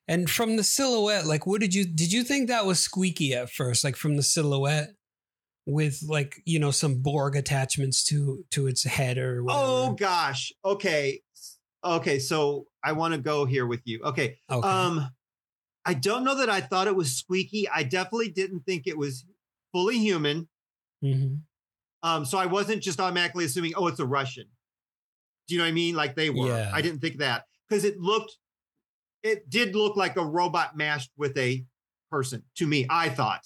Speaker 2: And from the silhouette, like, what did you did you think that was squeaky at first? Like from the silhouette, with like you know some Borg attachments to to its head or whatever.
Speaker 1: Oh gosh. Okay. Okay. So I want to go here with you. Okay.
Speaker 2: okay.
Speaker 1: Um, I don't know that I thought it was squeaky. I definitely didn't think it was fully human.
Speaker 2: Mhm.
Speaker 1: Um, so I wasn't just automatically assuming, oh, it's a Russian. Do you know what I mean? Like they were.
Speaker 2: Yeah.
Speaker 1: I didn't think that because it looked, it did look like a robot mashed with a person to me. I thought.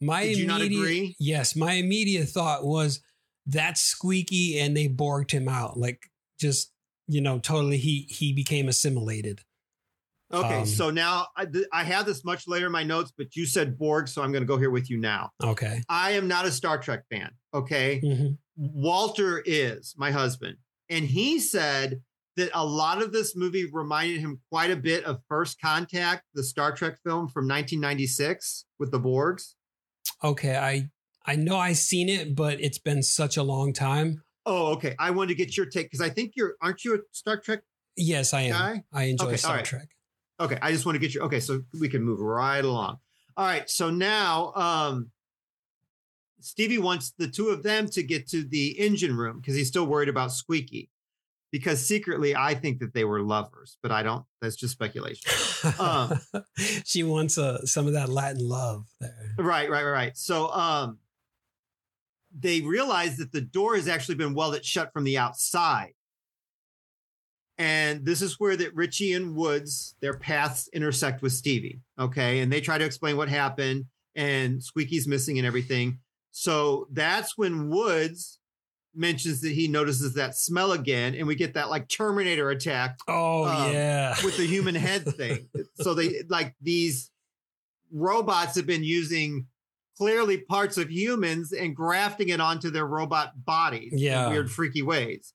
Speaker 2: My
Speaker 1: Did you not
Speaker 2: immediate,
Speaker 1: agree?
Speaker 2: Yes, my immediate thought was that's squeaky and they borged him out. Like just, you know, totally he he became assimilated.
Speaker 1: Okay,
Speaker 2: Um,
Speaker 1: so now I, th- I have this much later in my notes, but you said Borg, so I'm going to go here with you now.
Speaker 2: Okay.
Speaker 1: I am not a Star Trek fan. Okay.
Speaker 2: Mhm.
Speaker 1: Walter is my husband. And he said that a lot of this movie reminded him quite a bit of First Contact, the Star Trek film from 1996 with the Borgs.
Speaker 2: Okay. I I know I seen it, but it's been such a long time.
Speaker 1: Oh, okay. I wanted to get your take because I think you're, aren't you a Star Trek
Speaker 2: Yes, I am.
Speaker 1: Guy?
Speaker 2: I enjoy
Speaker 1: Okay,
Speaker 2: Star
Speaker 1: right.
Speaker 2: Trek.
Speaker 1: Okay, I just want to get you. Okay, so we can move right along. All right, so now um Stevie wants the two of them to get to the engine room because he's still worried about Squeaky. Because secretly, I think that they were lovers, but I don't. That's just speculation. Um,
Speaker 2: she wants uh, some of that Latin love there.
Speaker 1: Right, right, right. So um they realize that the door has actually been welded shut from the outside. And this is where that Richie and Woods, their paths intersect with Stevie. Okay. And they try to explain what happened and Squeaky's missing and everything. So that's when Woods mentions that he notices that smell again, and we get that like Terminator attack
Speaker 2: Oh
Speaker 1: Um,
Speaker 2: yeah.
Speaker 1: with the human head thing. So they like these robots have been using clearly parts of humans and grafting it onto their robot bodies
Speaker 2: Yeah.
Speaker 1: in weird, freaky ways.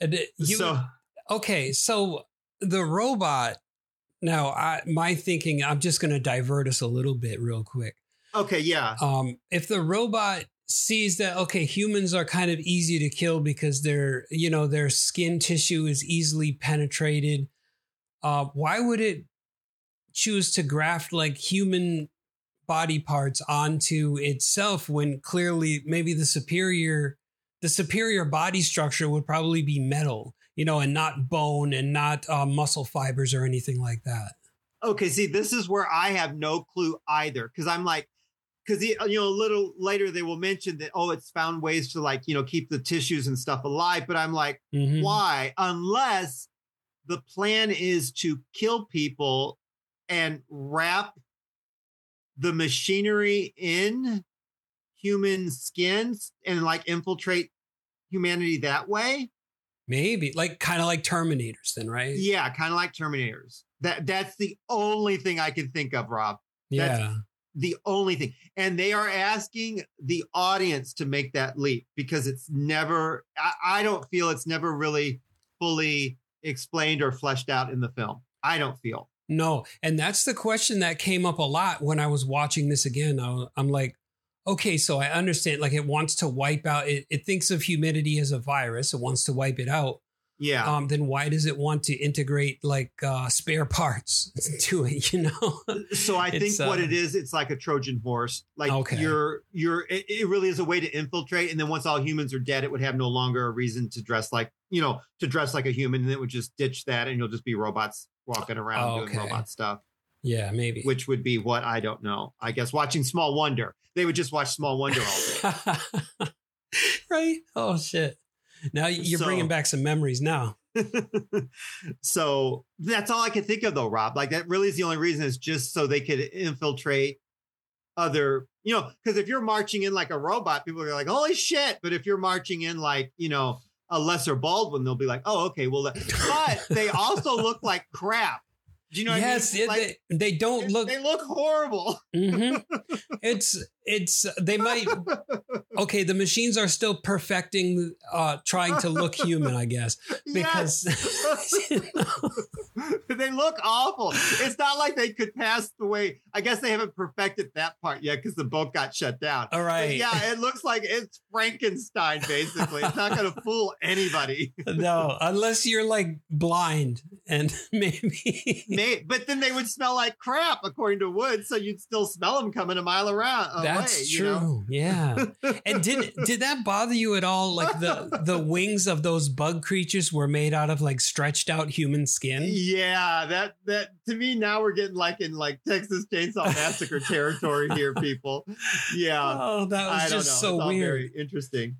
Speaker 2: And it- you-
Speaker 1: so
Speaker 2: okay, so the robot. Now, I my thinking. I'm just going to divert us a little bit, real quick.
Speaker 1: okay, yeah.
Speaker 2: Um, if the robot sees that okay, humans are kind of easy to kill because their you know their skin tissue is easily penetrated. Uh, why would it choose to graft like human body parts onto itself when clearly maybe the superior the superior body structure would probably be metal you know and not bone and not uh, muscle fibers or anything like that
Speaker 1: Okay, see, this is where I have no clue either because I'm like, because you know, a little later they will mention that oh, it's found ways to like you know keep the tissues and stuff alive, but I'm like,
Speaker 2: Mhm.
Speaker 1: why? Unless the plan is to kill people and wrap the machinery in human skins and like infiltrate humanity that way.
Speaker 2: maybe like kind of like terminators then right
Speaker 1: Yeah, kind of like Terminators. That that's the only thing I can think of, Rob. that's-
Speaker 2: yeah
Speaker 1: The only thing. And they are asking the audience to make that leap because it's never I, I don't feel it's never really fully explained or fleshed out in the film. I don't feel.
Speaker 2: No, and that's the question that came up a lot when I was watching this again. I, I'm like, okay, so I understand. Like, it wants to wipe out. It, it thinks of humidity as a virus. It wants to wipe it out.
Speaker 1: Yeah.
Speaker 2: Um, then why does it want to integrate like uh, spare parts to it? You know?
Speaker 1: so I think
Speaker 2: it's,
Speaker 1: what
Speaker 2: uh,
Speaker 1: it is, it's like a Trojan horse. Like
Speaker 2: Okay.
Speaker 1: you're you're it, it really is a way to infiltrate. And then once all humans are dead, it would have no longer a reason to dress like, you know, to dress like a human. And it would just ditch that and you'll just be robots walking around
Speaker 2: Okay.
Speaker 1: doing robot stuff,
Speaker 2: yeah, maybe.
Speaker 1: which would be what I don't know. I guess watching Small Wonder. They would just watch Small Wonder all day.
Speaker 2: right? Oh shit! Now you're
Speaker 1: So-
Speaker 2: bringing back some memories. Now,
Speaker 1: so that's all I can think of though, Rob. Like that really is the only reason is just so they could infiltrate other, you know, because if you're marching in like a robot, people are like, holy shit. But if you're marching in like, you know, a lesser Baldwin, they'll be like, oh, okay, well, but they also look like crap. Do you know what
Speaker 2: yes,
Speaker 1: I mean?
Speaker 2: it-
Speaker 1: Like,
Speaker 2: they, they don't look.
Speaker 1: they look horrible.
Speaker 2: Mhm. It's it's they might okay. The machines are still perfecting, uh, trying to look human, I guess, because you know,
Speaker 1: they look awful. It's not like they could pass the way. I guess they haven't perfected that part yet because the boat got shut down.
Speaker 2: All right.
Speaker 1: But yeah, it looks like it's Frankenstein, basically. It's not going to fool anybody.
Speaker 2: no, unless you're like blind and maybe
Speaker 1: May, but then they would smell like crap, according to Wood. So you'd still smell them coming a mile around. Away,
Speaker 2: that's
Speaker 1: you
Speaker 2: true.
Speaker 1: know?
Speaker 2: Yeah, and did did that bother you at all? Like the the wings of those bug creatures were made out of like stretched out human skin.
Speaker 1: Yeah, that that to me now we're getting like in like Texas Chainsaw Massacre territory here, people. Yeah.
Speaker 2: Oh, that was
Speaker 1: I
Speaker 2: just so weird.
Speaker 1: Very interesting.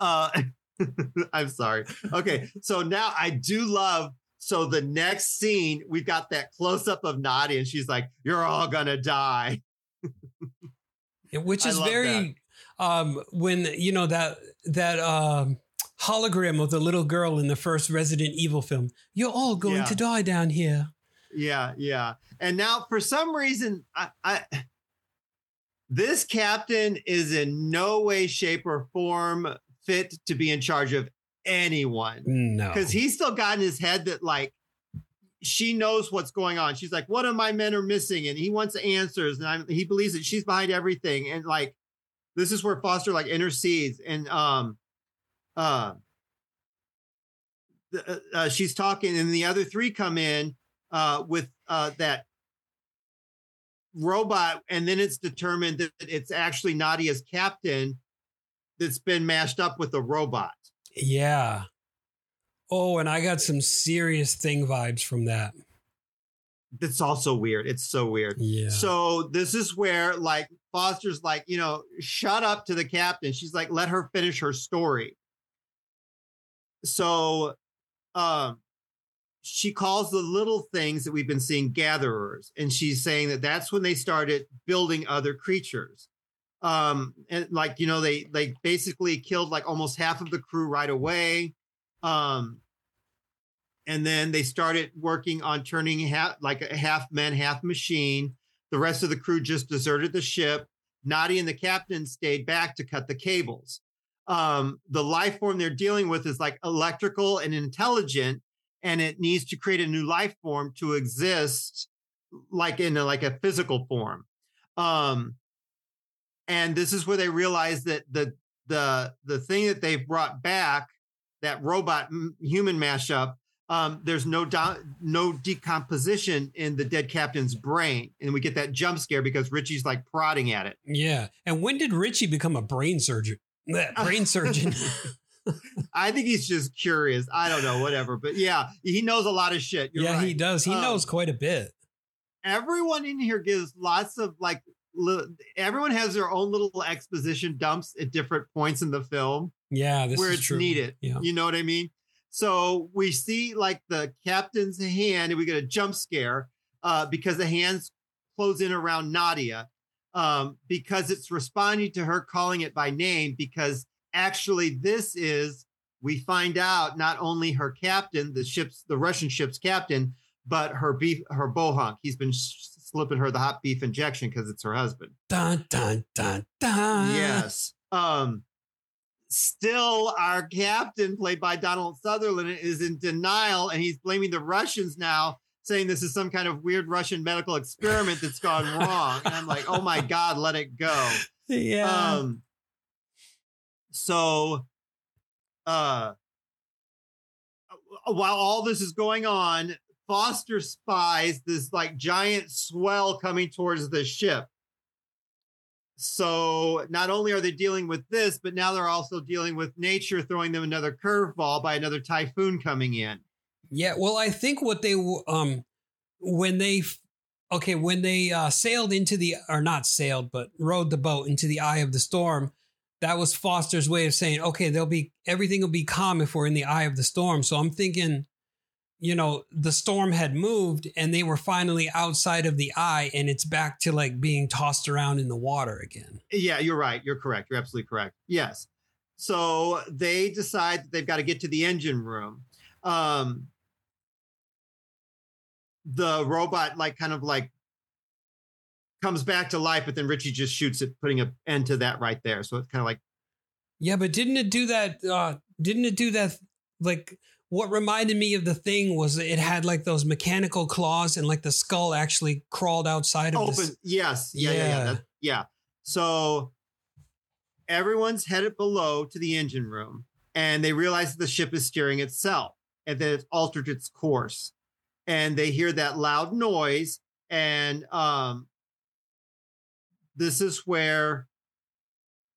Speaker 1: Uh, I'm sorry. Okay, so now I do love. So the next scene, we've got that close up of Nadia, and she's like, "You're all gonna die."
Speaker 2: Which is very um when you know that that um hologram of the little girl in the first Resident Evil film. You're all going
Speaker 1: Yeah.
Speaker 2: to die down here.
Speaker 1: Yeah, yeah. And now for some reason, I, I this captain is in no way, shape, or form fit to be in charge of anyone.
Speaker 2: No.
Speaker 1: Because he's still got in his head that like she knows what's going on. She's like, one of my men are missing, and he wants answers, and I'm, he believes that she's behind everything. And like, this is where Foster like intercedes, and um, uh, the, uh, uh, she's talking, and the other three come in uh with uh that robot, and then it's determined that it's actually Nadia's captain that's been mashed up with a robot.
Speaker 2: Yeah. Oh, and I got some serious thing vibes from that.
Speaker 1: That's also weird. It's so weird.
Speaker 2: Yeah.
Speaker 1: So this is where like Foster's like, you know, shut up to the captain. She's like, let her finish her story. So um she calls the little things that we've been seeing gatherers and she's saying that that's when they started building other creatures. Um and like you know they they basically killed like almost half of the crew right away um and then they started working on turning half like a half man half machine. The rest of the crew just deserted the ship. Nadia and the captain stayed back to cut the cables um the life form they're dealing with is like electrical and intelligent and it needs to create a new life form to exist like in a, like a physical form um and this is where they realize that the the the thing that they've brought back that robot human mashup um there's no do- no decomposition in the dead captain's brain and we get that jump scare because richie's like prodding at it
Speaker 2: Yeah. And when did Richie become a brain surgeon? That brain surgeon.
Speaker 1: i think he's just curious i don't know whatever but yeah he knows a lot of shit You're
Speaker 2: yeah, he does. He
Speaker 1: Um,
Speaker 2: knows quite a bit.
Speaker 1: everyone in here gives lots of like li- everyone has their own little exposition dumps at different points in the film
Speaker 2: Yeah, this
Speaker 1: where
Speaker 2: is
Speaker 1: it's
Speaker 2: true.
Speaker 1: needed
Speaker 2: Yeah.
Speaker 1: you know what i mean so we see like the captain's hand and we get a jump scare uh, because the hands close in around nadia um, because it's responding to her calling it by name because actually this is we find out not only her captain the ship's the russian ship's captain but her beef her bohunk he's been slipping her the hot beef injection because it's her husband.
Speaker 2: Dun dun dun dun.
Speaker 1: yes. Um still our captain played by donald sutherland is in denial and he's blaming the russians now saying this is some kind of weird russian medical experiment that's gone wrong. And i'm like oh my god let it go.
Speaker 2: Yeah.
Speaker 1: um so uh while all this is going on foster spies this like giant swell coming towards the ship. So not only are they dealing with this but now they're also dealing with nature throwing them another curveball by another typhoon coming in
Speaker 2: Yeah, well, I think what they um when they okay when they uh, sailed into the or not sailed but rowed the boat into the eye of the storm. That was Foster's way of saying, okay, there'll be everything will be calm if we're in the eye of the storm. So I'm thinking, you know, the storm had moved and they were finally outside of the eye, and it's back to like being tossed around in the water again.
Speaker 1: Yeah, you're right. You're correct. You're absolutely correct. Yes. So they decide that they've got to get to the engine room. Um, the robot, like, kind of like comes back to life, but then Richie just shoots it, putting an end to that right there. So it's kind of like,
Speaker 2: Yeah, but didn't it do that? Uh, didn't it do that? Like what reminded me of the thing was it had like those mechanical claws and like the skull actually crawled outside of
Speaker 1: open.
Speaker 2: this.
Speaker 1: Yes. Yeah. Yeah. Yeah.
Speaker 2: Yeah.
Speaker 1: that- yeah. So everyone's headed below to the engine room and they realize that the ship is steering itself and that it's altered its course. And they hear that loud noise. And um, this is where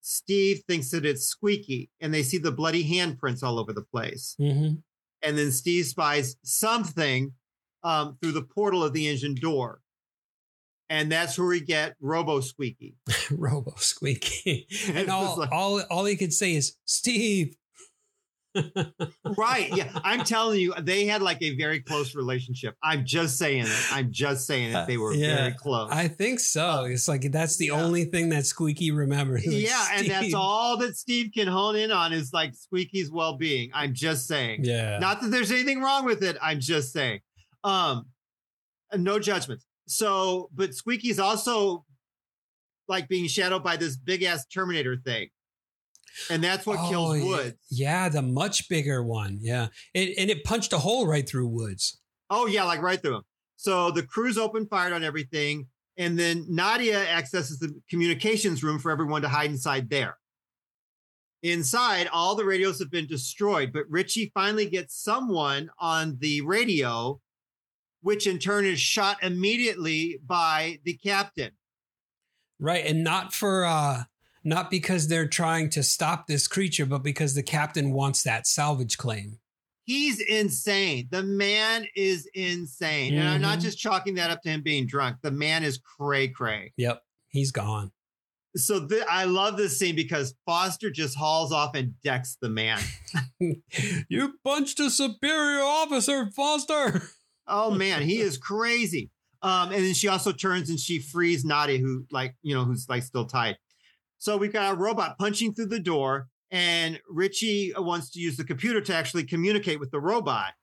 Speaker 1: Steve thinks that it's squeaky and they see the bloody handprints all over the place.
Speaker 2: Mhm.
Speaker 1: And then Steve spies something um, through the portal of the engine door. And that's where we get Robo Squeaky.
Speaker 2: Robo squeaky. And all,
Speaker 1: like-
Speaker 2: all all he could say is Steve.
Speaker 1: Right. Yeah. I'm telling you, they had like a very close relationship. I'm just saying it. I'm just saying it. They were
Speaker 2: Yeah.
Speaker 1: very close.
Speaker 2: I think so. It's like that's the
Speaker 1: yeah.
Speaker 2: only thing that Squeaky remembers. Like,
Speaker 1: yeah, and that's all that Steve can hone in on is like Squeaky's well-being. I'm just saying.
Speaker 2: Yeah.
Speaker 1: Not that there's anything wrong with it. I'm just saying. Um, no judgments. So, but Squeaky's also like being shadowed by this big ass Terminator thing, and that's what
Speaker 2: Oh,
Speaker 1: kills. Woods.
Speaker 2: Yeah, the much bigger one. Yeah. It, and it punched a hole right through Woods.
Speaker 1: Oh yeah, like right through him. So the crew's open fired on everything, and then Nadia accesses the communications room for everyone to hide inside there. Inside, all the radios have been destroyed, but Richie finally gets someone on the radio, which in turn is shot immediately by the captain.
Speaker 2: Right. And not for uh not because they're trying to stop this creature, but because the captain wants that salvage claim.
Speaker 1: He's insane. The man is insane. And I'm not
Speaker 2: Mhm.
Speaker 1: just chalking that up to him being drunk. The man is cray cray.
Speaker 2: Yep. He's gone.
Speaker 1: So th- I love this scene because Foster just hauls off and decks the man.
Speaker 2: you punched a superior officer, Foster.
Speaker 1: Oh man, he is crazy. Um, and then she also turns and she frees Nadia, who like you know who's like still tied. So we've got a robot punching through the door, and Richie wants to use the computer to actually communicate with the robot.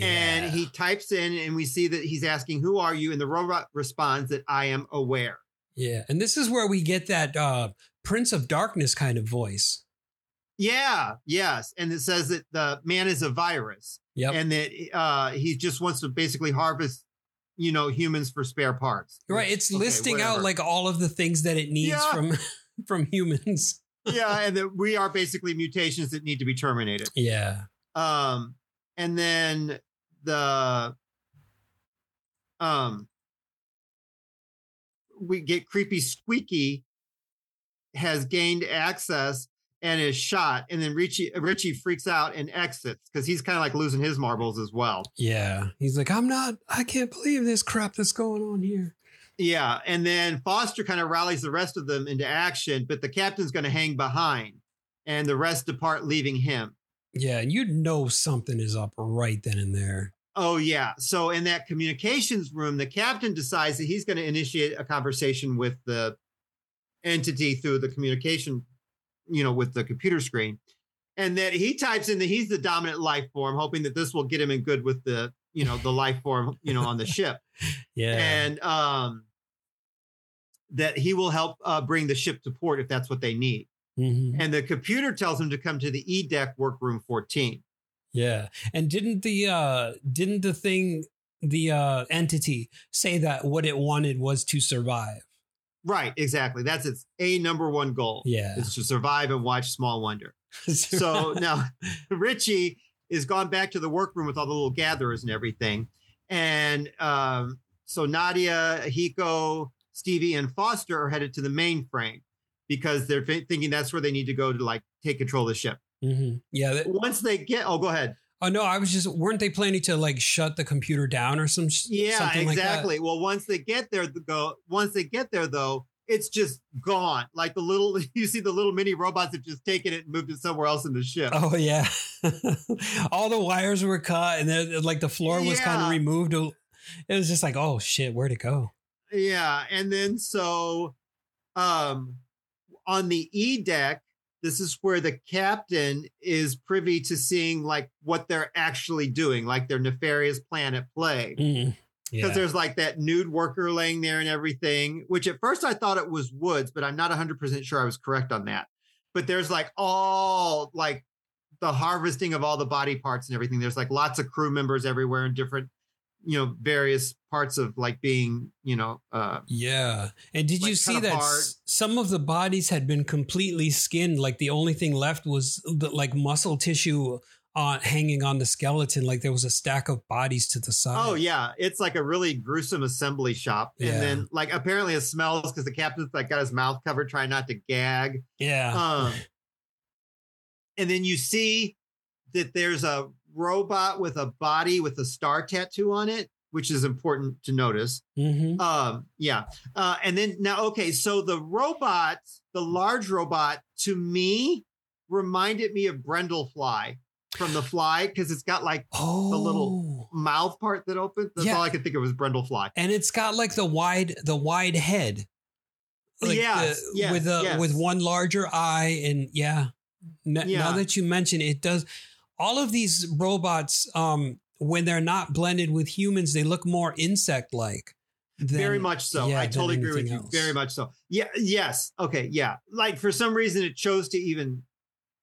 Speaker 1: And he types in, and we see that he's asking, "Who are you?" And the robot responds that I am aware.
Speaker 2: Yeah. And this is where we get that uh Prince of Darkness kind of voice.
Speaker 1: Yeah, yes, and it says that the man is a virus.
Speaker 2: Yep.
Speaker 1: and that uh, he just wants to basically harvest, you know, humans for spare parts.
Speaker 2: right. It's listing out like all of the things that it needs
Speaker 1: Yeah.
Speaker 2: from from humans.
Speaker 1: yeah, and that we are basically mutations that need to be terminated.
Speaker 2: Yeah.
Speaker 1: Um, and then the um, we get creepy Squeaky has gained access and is shot, and then Richie Richie freaks out and exits because he's kind of like losing his marbles as well.
Speaker 2: Yeah. He's like, I'm not, I can't believe this crap that's going on here.
Speaker 1: Yeah, and then Foster kind of rallies the rest of them into action, but the captain's going to hang behind, and the rest depart, leaving him.
Speaker 2: Yeah. And you know something is up right then and there.
Speaker 1: Oh yeah. So in that communications room, the captain decides that he's going to initiate a conversation with the entity through the communication, you know, with the computer screen, and that he types in that he's the dominant life form, hoping that this will get him in good with the, you know, the life form, you know, on the ship.
Speaker 2: Yeah.
Speaker 1: and um, that he will help uh, bring the ship to port if that's what they need.
Speaker 2: Mhm.
Speaker 1: And the computer tells him to come to the E deck workroom 14.
Speaker 2: Yeah. And didn't the uh didn't the thing the uh entity say that what it wanted was to survive?
Speaker 1: Right, exactly. That's its a number one goal.
Speaker 2: Yeah.
Speaker 1: is to survive and watch Small Wonder. So now Richie is gone back to the workroom with all the little gatherers and everything, and um, so Nadia, Hiko, Stevie, and Foster are headed to the mainframe because they're thi- thinking that's where they need to go to like take control of the ship.
Speaker 2: Mhm. Yeah. that-
Speaker 1: Once they get, oh, go ahead.
Speaker 2: oh no, I was just weren't they planning to like shut the computer down or some
Speaker 1: Yeah,
Speaker 2: something like that?
Speaker 1: exactly. well, once they get there, go. Once they get there, though, it's just gone. Like the little, you see the little mini robots have just taken it and moved it somewhere else in the ship.
Speaker 2: Oh yeah. All the wires were cut and then like the floor was kind of removed. It was just like, oh shit, where'd it go?
Speaker 1: Yeah, and then so um on the E deck, this is where the captain is privy to seeing like what they're actually doing, like their nefarious plan at play.
Speaker 2: Mm,
Speaker 1: Because
Speaker 2: yeah.
Speaker 1: there's like that nude worker laying there and everything, which at first I thought it was Woods, but I'm not 100% sure I was correct on that. But there's like all like the harvesting of all the body parts and everything. There's like lots of crew members everywhere in different, you know, various parts of like being, you know, uh,
Speaker 2: Yeah. And did you see that s- some of the bodies had been completely skinned? Like the only thing left was the, like muscle tissue on hanging on the skeleton. Like there was a stack of bodies to the side.
Speaker 1: Oh yeah, it's like a really gruesome assembly shop,
Speaker 2: Yeah.
Speaker 1: and then like apparently it smells because the captain's like got his mouth covered, trying not to gag.
Speaker 2: Yeah.
Speaker 1: Um, and then you see that there's a robot with a body with a star tattoo on it, which is important to notice.
Speaker 2: hmm
Speaker 1: Um, yeah, uh, and then now okay, so the robot, the large robot, to me reminded me of Brundlefly from the fly because it's got like
Speaker 2: Oh,
Speaker 1: the little mouth part that opens. That's
Speaker 2: Yeah.
Speaker 1: all I could think of was Brundlefly.
Speaker 2: and it's got like the wide the wide head.
Speaker 1: Yes,
Speaker 2: the-
Speaker 1: yes,
Speaker 2: with a
Speaker 1: yes.
Speaker 2: with one larger eye, and yeah. N-
Speaker 1: Yeah.
Speaker 2: Now that you mention it, does all of these robots, um, when they're not blended with humans, they look more insect like.
Speaker 1: Very much so.
Speaker 2: yeah,
Speaker 1: I totally agree with you.
Speaker 2: else.
Speaker 1: Very much so. Yeah. Yes. Okay. Yeah. Like for some reason, it chose to even.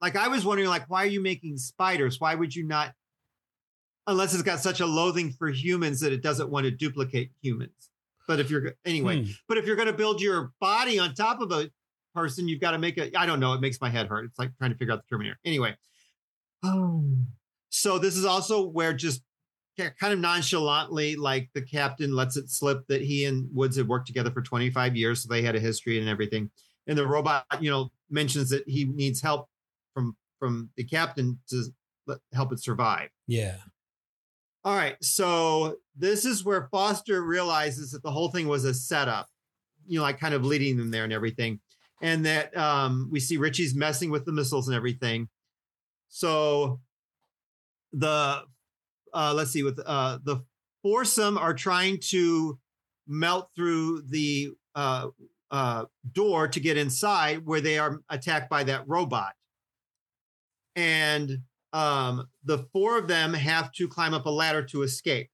Speaker 1: Like I was wondering, like, why are you making spiders? Why would you not? Unless it's got such a loathing for humans that it doesn't want to duplicate humans. But if you're anyway,
Speaker 2: Hmm.
Speaker 1: but if you're going to build your body on top of a person, you've got to make a. I don't know. It makes my head hurt. It's like trying to figure out the Terminator. Anyway. So this is also where just kind of nonchalantly, like the captain lets it slip that he and Woods had worked together for 25 years, so they had a history and everything. And the robot, you know, mentions that he needs help from from the captain to help it survive.
Speaker 2: Yeah.
Speaker 1: All right, so this is where Foster realizes that the whole thing was a setup, you know, like kind of leading them there and everything, and that um, we see Richie's messing with the missiles and everything. So the uh, let's see, with uh, the foursome are trying to melt through the uh, uh, door to get inside, where they are attacked by that robot, and um, the four of them have to climb up a ladder to escape.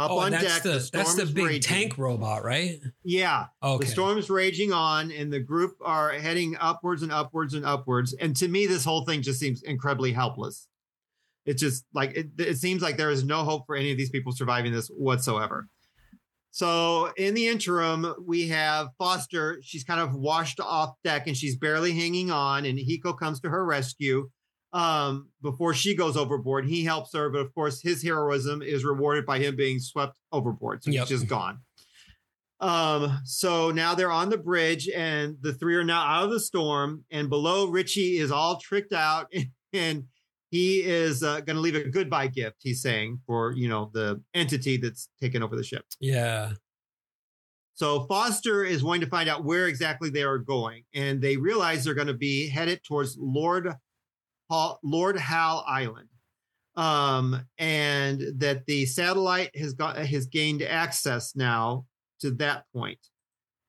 Speaker 1: Up
Speaker 2: oh,
Speaker 1: on
Speaker 2: that's
Speaker 1: deck,
Speaker 2: the,
Speaker 1: the,
Speaker 2: that's the big
Speaker 1: raging.
Speaker 2: tank robot, right?
Speaker 1: Yeah,
Speaker 2: Okay.
Speaker 1: the storm's raging on, and the group are heading upwards and upwards and upwards. And to me, this whole thing just seems incredibly helpless. It's just like it, it seems like there is no hope for any of these people surviving this whatsoever. So in the interim, we have Foster. She's kind of washed off deck and she's barely hanging on. And Hiko comes to her rescue um, before she goes overboard. He helps her, but of course, his heroism is rewarded by him being swept overboard. So
Speaker 2: Yep.
Speaker 1: he's just gone. Um, so now they're on the bridge, and the three are now out of the storm. And below, Richie is all tricked out, and he is uh, going to leave a goodbye gift. He's saying for you know the entity that's taken over the ship.
Speaker 2: Yeah.
Speaker 1: So Foster is going to find out where exactly they are going, and they realize they're going to be headed towards Lord Lord Howe Island, um, and that the satellite has got has gained access now to that point.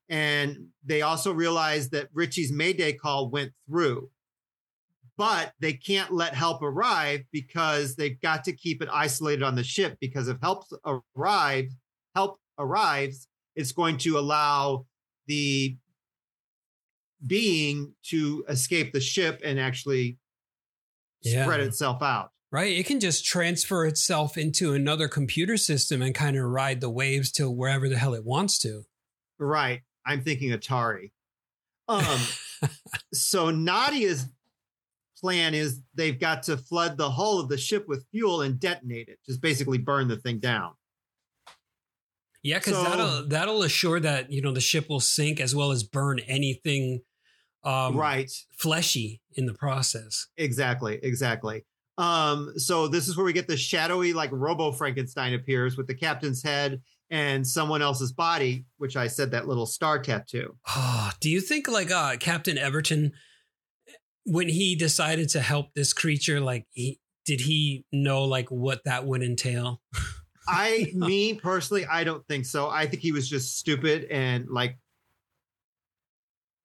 Speaker 1: And they also realize that Richie's Mayday call went through, but they can't let help arrive because they've got to keep it isolated on the ship. Because if help arrives, help arrives, it's going to allow the being to escape the ship and actually
Speaker 2: Yeah.
Speaker 1: spread itself out.
Speaker 2: Right. It can just transfer itself into another computer system and kind of ride the waves to wherever the hell it wants to.
Speaker 1: Right. I'm thinking Atari. Um, so Nadia's plan is they've got to flood the hull of the ship with fuel and detonate it, just basically burn the thing down.
Speaker 2: Yeah, because
Speaker 1: So-
Speaker 2: that'll that'll assure that you know the ship will sink as well as burn anything um,
Speaker 1: right.
Speaker 2: fleshy in the process.
Speaker 1: Exactly. Exactly. Um, so this is where we get the shadowy, like Robo Frankenstein appears with the captain's head and someone else's body, which I said that little star tattoo.
Speaker 2: Oh, do you think like uh, Captain Everton, when he decided to help this creature, like he did he know like what that would entail?
Speaker 1: I, me personally, I don't think so. I think he was just stupid and like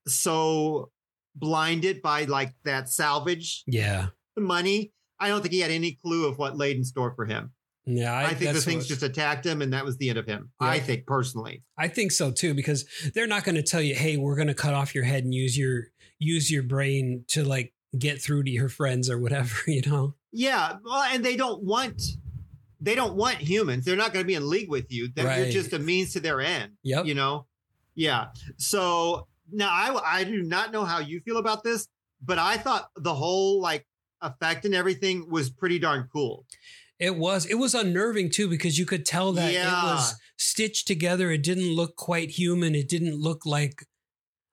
Speaker 1: so blinded by like that salvage
Speaker 2: Yeah,
Speaker 1: money. I don't think he had any clue of what laid in store for him.
Speaker 2: yeah.
Speaker 1: I, think the things just attacked him and that was the end of him.
Speaker 2: Yeah.
Speaker 1: I think personally.
Speaker 2: I think so too because they're not going to tell you, "Hey, we're going to cut off your head and use your use your brain to like get through to your friends or whatever." You know?
Speaker 1: Yeah, well, and they don't want they don't want humans. They're not going to be in league with you. That you're just a means to their end.
Speaker 2: Yep.
Speaker 1: You know? Yeah. So now I I do not know how you feel about this, but I thought the whole like effect and everything was pretty darn cool.
Speaker 2: It was. It was unnerving too because you could tell that
Speaker 1: Yeah.
Speaker 2: it was stitched together. It didn't look quite human. It didn't look like.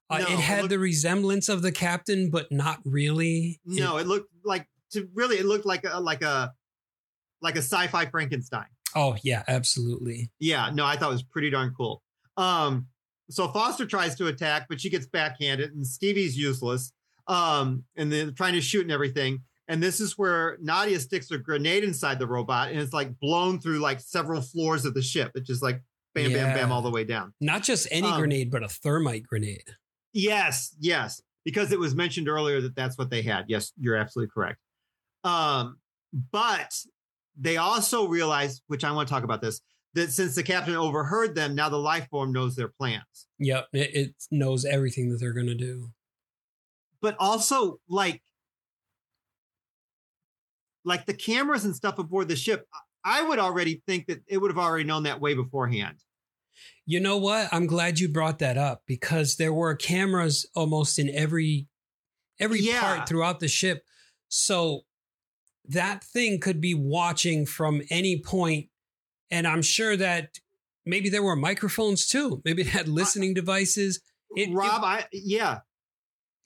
Speaker 2: Uh,
Speaker 1: No,
Speaker 2: it
Speaker 1: it
Speaker 2: had
Speaker 1: looked-
Speaker 2: the resemblance of the captain, but not really.
Speaker 1: No, it looked like to really it looked like a like a like a sci-fi Frankenstein.
Speaker 2: oh yeah, absolutely.
Speaker 1: Yeah, no, I thought it was pretty darn cool. Um, so Foster tries to attack, but she gets backhanded, and Stevie's useless. Um, and they're trying to shoot and everything. And this is where Nadia sticks a grenade inside the robot and it's like blown through like several floors of the ship. It just like bam, bam,
Speaker 2: Yeah.
Speaker 1: bam, all the way down.
Speaker 2: Not just any
Speaker 1: Um,
Speaker 2: grenade, but a thermite grenade.
Speaker 1: Yes, yes, because it was mentioned earlier that that's what they had. Yes, you're absolutely correct. Um, but they also realized, which I want to talk about this, that since the captain overheard them, now the life form knows their plans.
Speaker 2: Yep, it, it knows everything that they're gonna do.
Speaker 1: But also, like, like the cameras and stuff aboard the ship, I would already think that it would have already known that way beforehand.
Speaker 2: You know what? I'm glad you brought that up because there were cameras almost in every every
Speaker 1: Yeah.
Speaker 2: part throughout the ship. So that thing could be watching from any point and I'm sure that maybe there were microphones too. Maybe it had listening devices. It,
Speaker 1: Rob,
Speaker 2: it,
Speaker 1: I yeah,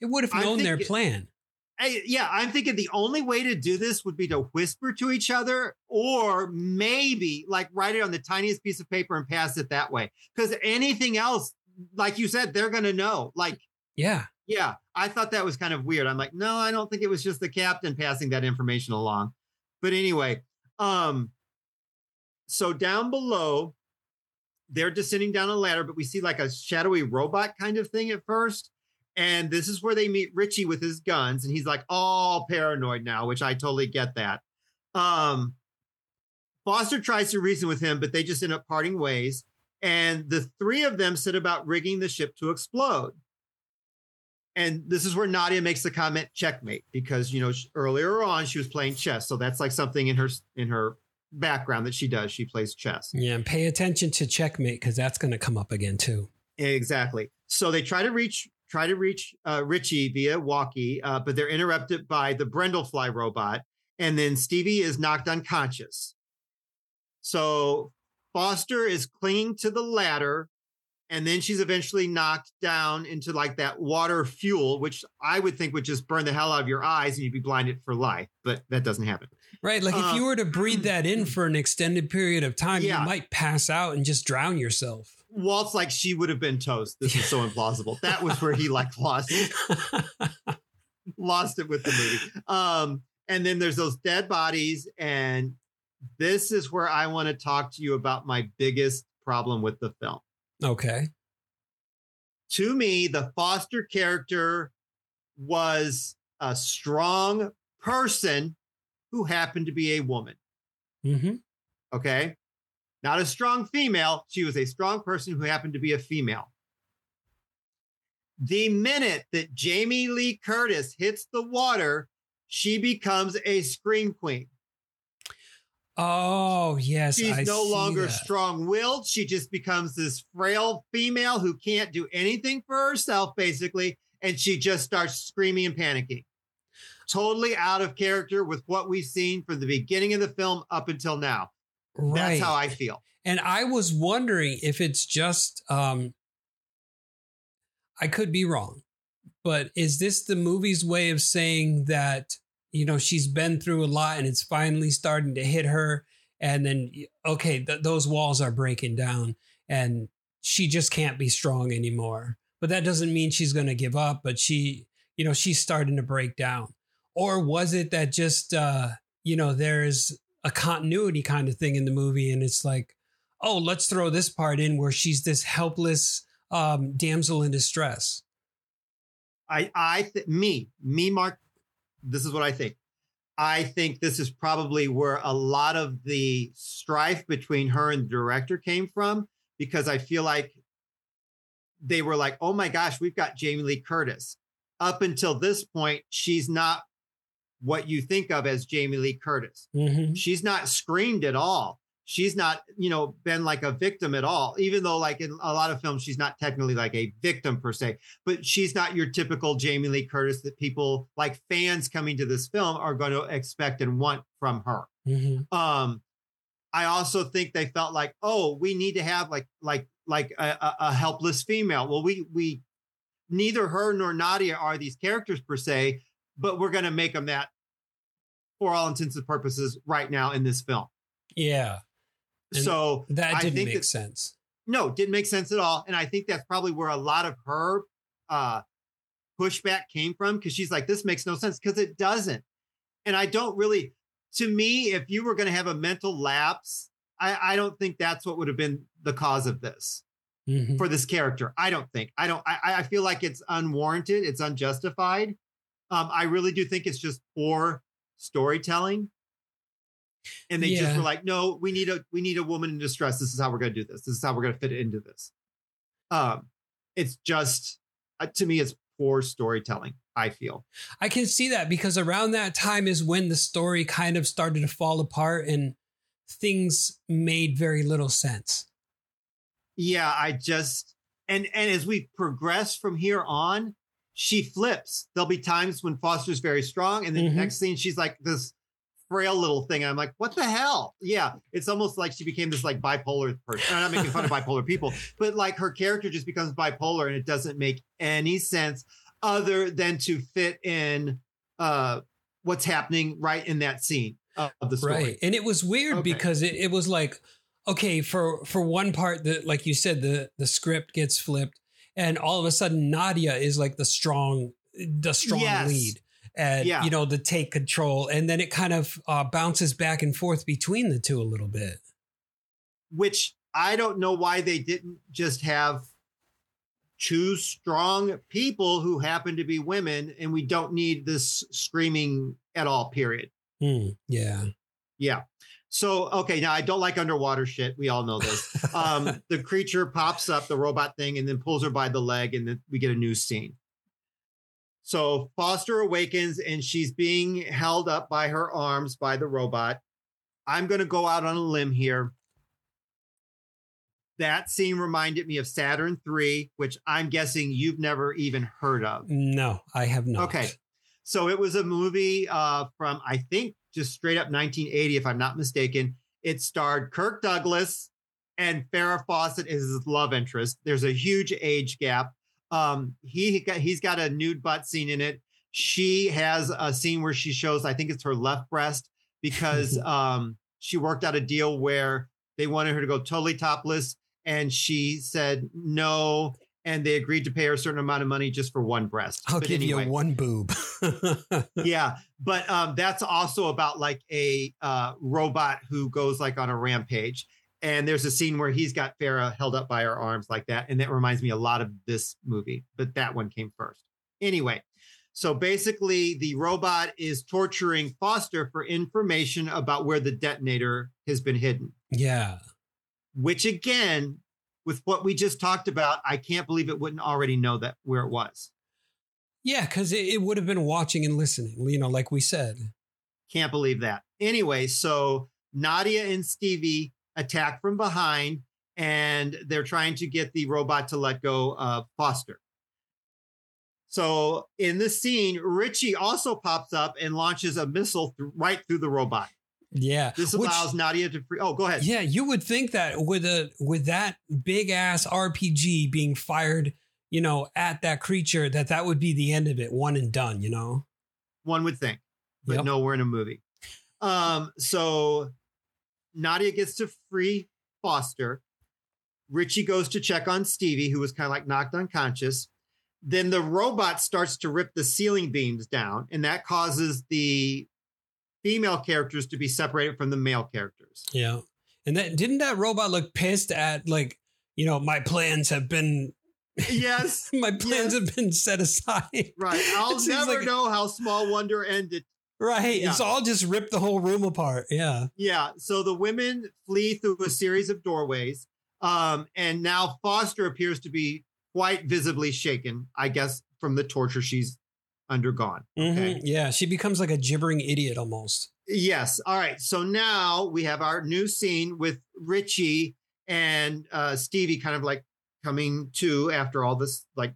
Speaker 2: it would have known their plan.
Speaker 1: I, yeah, I'm thinking the only way to do this would be to whisper to each other, or maybe like write it on the tiniest piece of paper and pass it that way. Because anything else, like you said, they're gonna know. Like,
Speaker 2: Yeah.
Speaker 1: yeah, I thought that was kind of weird. I'm like, no, I don't think it was just the captain passing that information along. But anyway, um, so down below, they're descending down a ladder, but we see like a shadowy robot kind of thing at first. And this is where they meet Richie with his guns, and he's like all paranoid now, which I totally get that. Um, Foster tries to reason with him, but they just end up parting ways. And the three of them set about rigging the ship to explode. And this is where Nadia makes the comment checkmate because you know earlier on she was playing chess, so that's like something in her in her background that she does. She plays chess.
Speaker 2: Yeah. And pay attention to checkmate because that's going to come up again too.
Speaker 1: Exactly. So they try to reach try to reach uh, Richie via walkie, uh, but they're interrupted by the Brundlefly robot, and then Stevie is knocked unconscious. So Foster is clinging to the ladder, and then she's eventually knocked down into like that water fuel, which I would think would just burn the hell out of your eyes and you'd be blinded for life. But that doesn't happen.
Speaker 2: Right. Like
Speaker 1: Uh,
Speaker 2: if you were to breathe that in for an extended period of time,
Speaker 1: Yeah.
Speaker 2: you might pass out and just drown yourself.
Speaker 1: Walt's like she would have been toast. This is so implausible. That was where he like lost lost it with the movie. Um, and then there's those dead bodies, and this is where I want to talk to you about my biggest problem with the film.
Speaker 2: Okay.
Speaker 1: To me, the Foster character was a strong person who happened to be a woman.
Speaker 2: hmm
Speaker 1: Okay. Not a strong female. She was a strong person who happened to be a female. The minute that Jamie Lee Curtis hits the water, she becomes a scream queen.
Speaker 2: Oh, yes.
Speaker 1: She's
Speaker 2: I
Speaker 1: no longer
Speaker 2: that.
Speaker 1: strong willed. She just becomes this frail female who can't do anything for herself, basically. And she just starts screaming and panicking. Totally out of character with what we've seen from the beginning of the film up until now.
Speaker 2: Right.
Speaker 1: That's how I feel.
Speaker 2: And I was wondering if it's just um I could be wrong. But is this the movie's way of saying that you know she's been through a lot and it's finally starting to hit her and then okay th- those walls are breaking down and she just can't be strong anymore. But that doesn't mean she's going to give up, but she you know she's starting to break down. Or was it that just uh you know there's a continuity kind of thing in the movie and it's like oh let's throw this part in where she's this helpless um damsel in distress
Speaker 1: I, I, th- me, me, Mark. This is what I think. I think this is probably where a lot of the strife between her and the director came from, because I feel like they were like, "Oh my gosh, we've got Jamie Lee Curtis." Up until this point, she's not what you think of as Jamie Lee Curtis.
Speaker 2: mm-hmm.
Speaker 1: She's not screamed at all. She's not, you know, been like a victim at all, even though, like in a lot of films, she's not technically like a victim per se, but she's not your typical Jamie Lee Curtis that people like fans coming to this film are going to expect and want from her.
Speaker 2: Mm-hmm.
Speaker 1: Um, I also think they felt like, oh, we need to have like like like a, a, a helpless female. Well, we we neither her nor Nadia are these characters per se, but we're going to make them that for all intents and purposes right now in this film.
Speaker 2: yeah And
Speaker 1: so
Speaker 2: that
Speaker 1: I
Speaker 2: didn't
Speaker 1: think
Speaker 2: make
Speaker 1: that-
Speaker 2: sense
Speaker 1: no, didn't make sense at all. And I think that's probably where a lot of her uh, pushback came from because she's like, this makes no sense because it doesn't. And I don't really, to me, if you were going to have a mental lapse, I, I don't think that's what would have been the cause of this
Speaker 2: Mhm.
Speaker 1: for this character. I don't think. I don't. I, I feel like it's unwarranted. It's unjustified. Um, I really do think it's just poor storytelling. And they just were like, no, we need a we need a woman in distress. This is how we're going to do this. This is how we're going to fit it into this. Um, it's just uh, to me, it's poor storytelling. I feel.
Speaker 2: I can see that because around that time is when the story kind of started to fall apart and things made very little sense.
Speaker 1: yeah i just and and as we progress from here on she flips there'll be times when foster's very strong and then
Speaker 2: Mhm.
Speaker 1: the next scene she's like this frail little thing i'm like what the hell yeah it's almost like she became this like bipolar person i'm not making fun of bipolar people but like her character just becomes bipolar and it doesn't make any sense other than to fit in uh what's happening right in that scene of of the story
Speaker 2: Right. And it was weird
Speaker 1: Okay.
Speaker 2: because it, it was like, okay, for for one part that like you said, the the script gets flipped and all of a sudden Nadia is like the strong the strong
Speaker 1: Yes.
Speaker 2: lead. And
Speaker 1: Yeah.
Speaker 2: you know, to take control. And then it kind of uh, bounces back and forth between the two a little bit.
Speaker 1: which I don't know why they didn't just have two strong people who happen to be women and we don't need this screaming at all period
Speaker 2: Hmm. yeah.
Speaker 1: yeah so okay now i don't like underwater shit we all know this um the creature pops up the robot thing and then pulls her by the leg and then we get a new scene so foster awakens and she's being held up by her arms by the robot i'm going to go out on a limb here that scene reminded me of saturn 3 which i'm guessing you've never even heard of
Speaker 2: No, I have not.
Speaker 1: Okay. So it was a movie uh, from, I think, just straight up 1980, if I'm not mistaken. It starred Kirk Douglas and Farrah Fawcett is his love interest. There's a huge age gap. Um, he he's got a nude butt scene in it. She has a scene where she shows, I think it's her left breast, because um, she worked out a deal where they wanted her to go totally topless, and she said no, and they agreed to pay her a certain amount of money just for one breast.
Speaker 2: I'll
Speaker 1: But
Speaker 2: give
Speaker 1: anyway
Speaker 2: you one boob.
Speaker 1: yeah but um that's also about like a uh robot who goes like on a rampage and there's a scene where he's got Farrah held up by her arms like that and that reminds me a lot of this movie but that one came first anyway so basically the robot is torturing Foster for information about where the detonator has been hidden
Speaker 2: yeah.
Speaker 1: which again with what we just talked about I can't believe it wouldn't already know that where it was
Speaker 2: Yeah, because it, it would have been watching and listening, you know, like we said.
Speaker 1: Can't believe that. Anyway, so Nadia and Stevie attack from behind and they're trying to get the robot to let go of Foster. So in this scene, Richie also pops up and launches a missile th- right through the robot.
Speaker 2: Yeah.
Speaker 1: This
Speaker 2: Which-
Speaker 1: allows Nadia to free. Oh, go ahead.
Speaker 2: Yeah, you would think that with a with that big ass RPG being fired, you know, at that creature, that that would be the end of it, one and done. You know.
Speaker 1: One would think, but
Speaker 2: Yep.
Speaker 1: no, we're in a movie. Um, so Nadia gets to free Foster. Richie goes to check on Stevie, who was kind of like knocked unconscious. Then the robot starts to rip the ceiling beams down, and that causes the female characters to be separated from the male characters.
Speaker 2: Yeah. And that didn't that robot look pissed at like, you know, my plans have been
Speaker 1: Yes,
Speaker 2: my plans
Speaker 1: Yes.
Speaker 2: have been set aside.
Speaker 1: right. I'll never
Speaker 2: like-
Speaker 1: know how Small Wonder ended.
Speaker 2: Right.
Speaker 1: Yeah.
Speaker 2: It's all just ripped the whole room apart. Yeah.
Speaker 1: Yeah. So the women flee through a series of doorways. Um, and now Foster appears to be quite visibly shaken, I guess, from the torture she's undergone. Okay.
Speaker 2: Mhm. Yeah. She becomes like a gibbering idiot almost.
Speaker 1: Yes. All right. So now we have our new scene with Richie and uh, Stevie kind of like coming to after all this like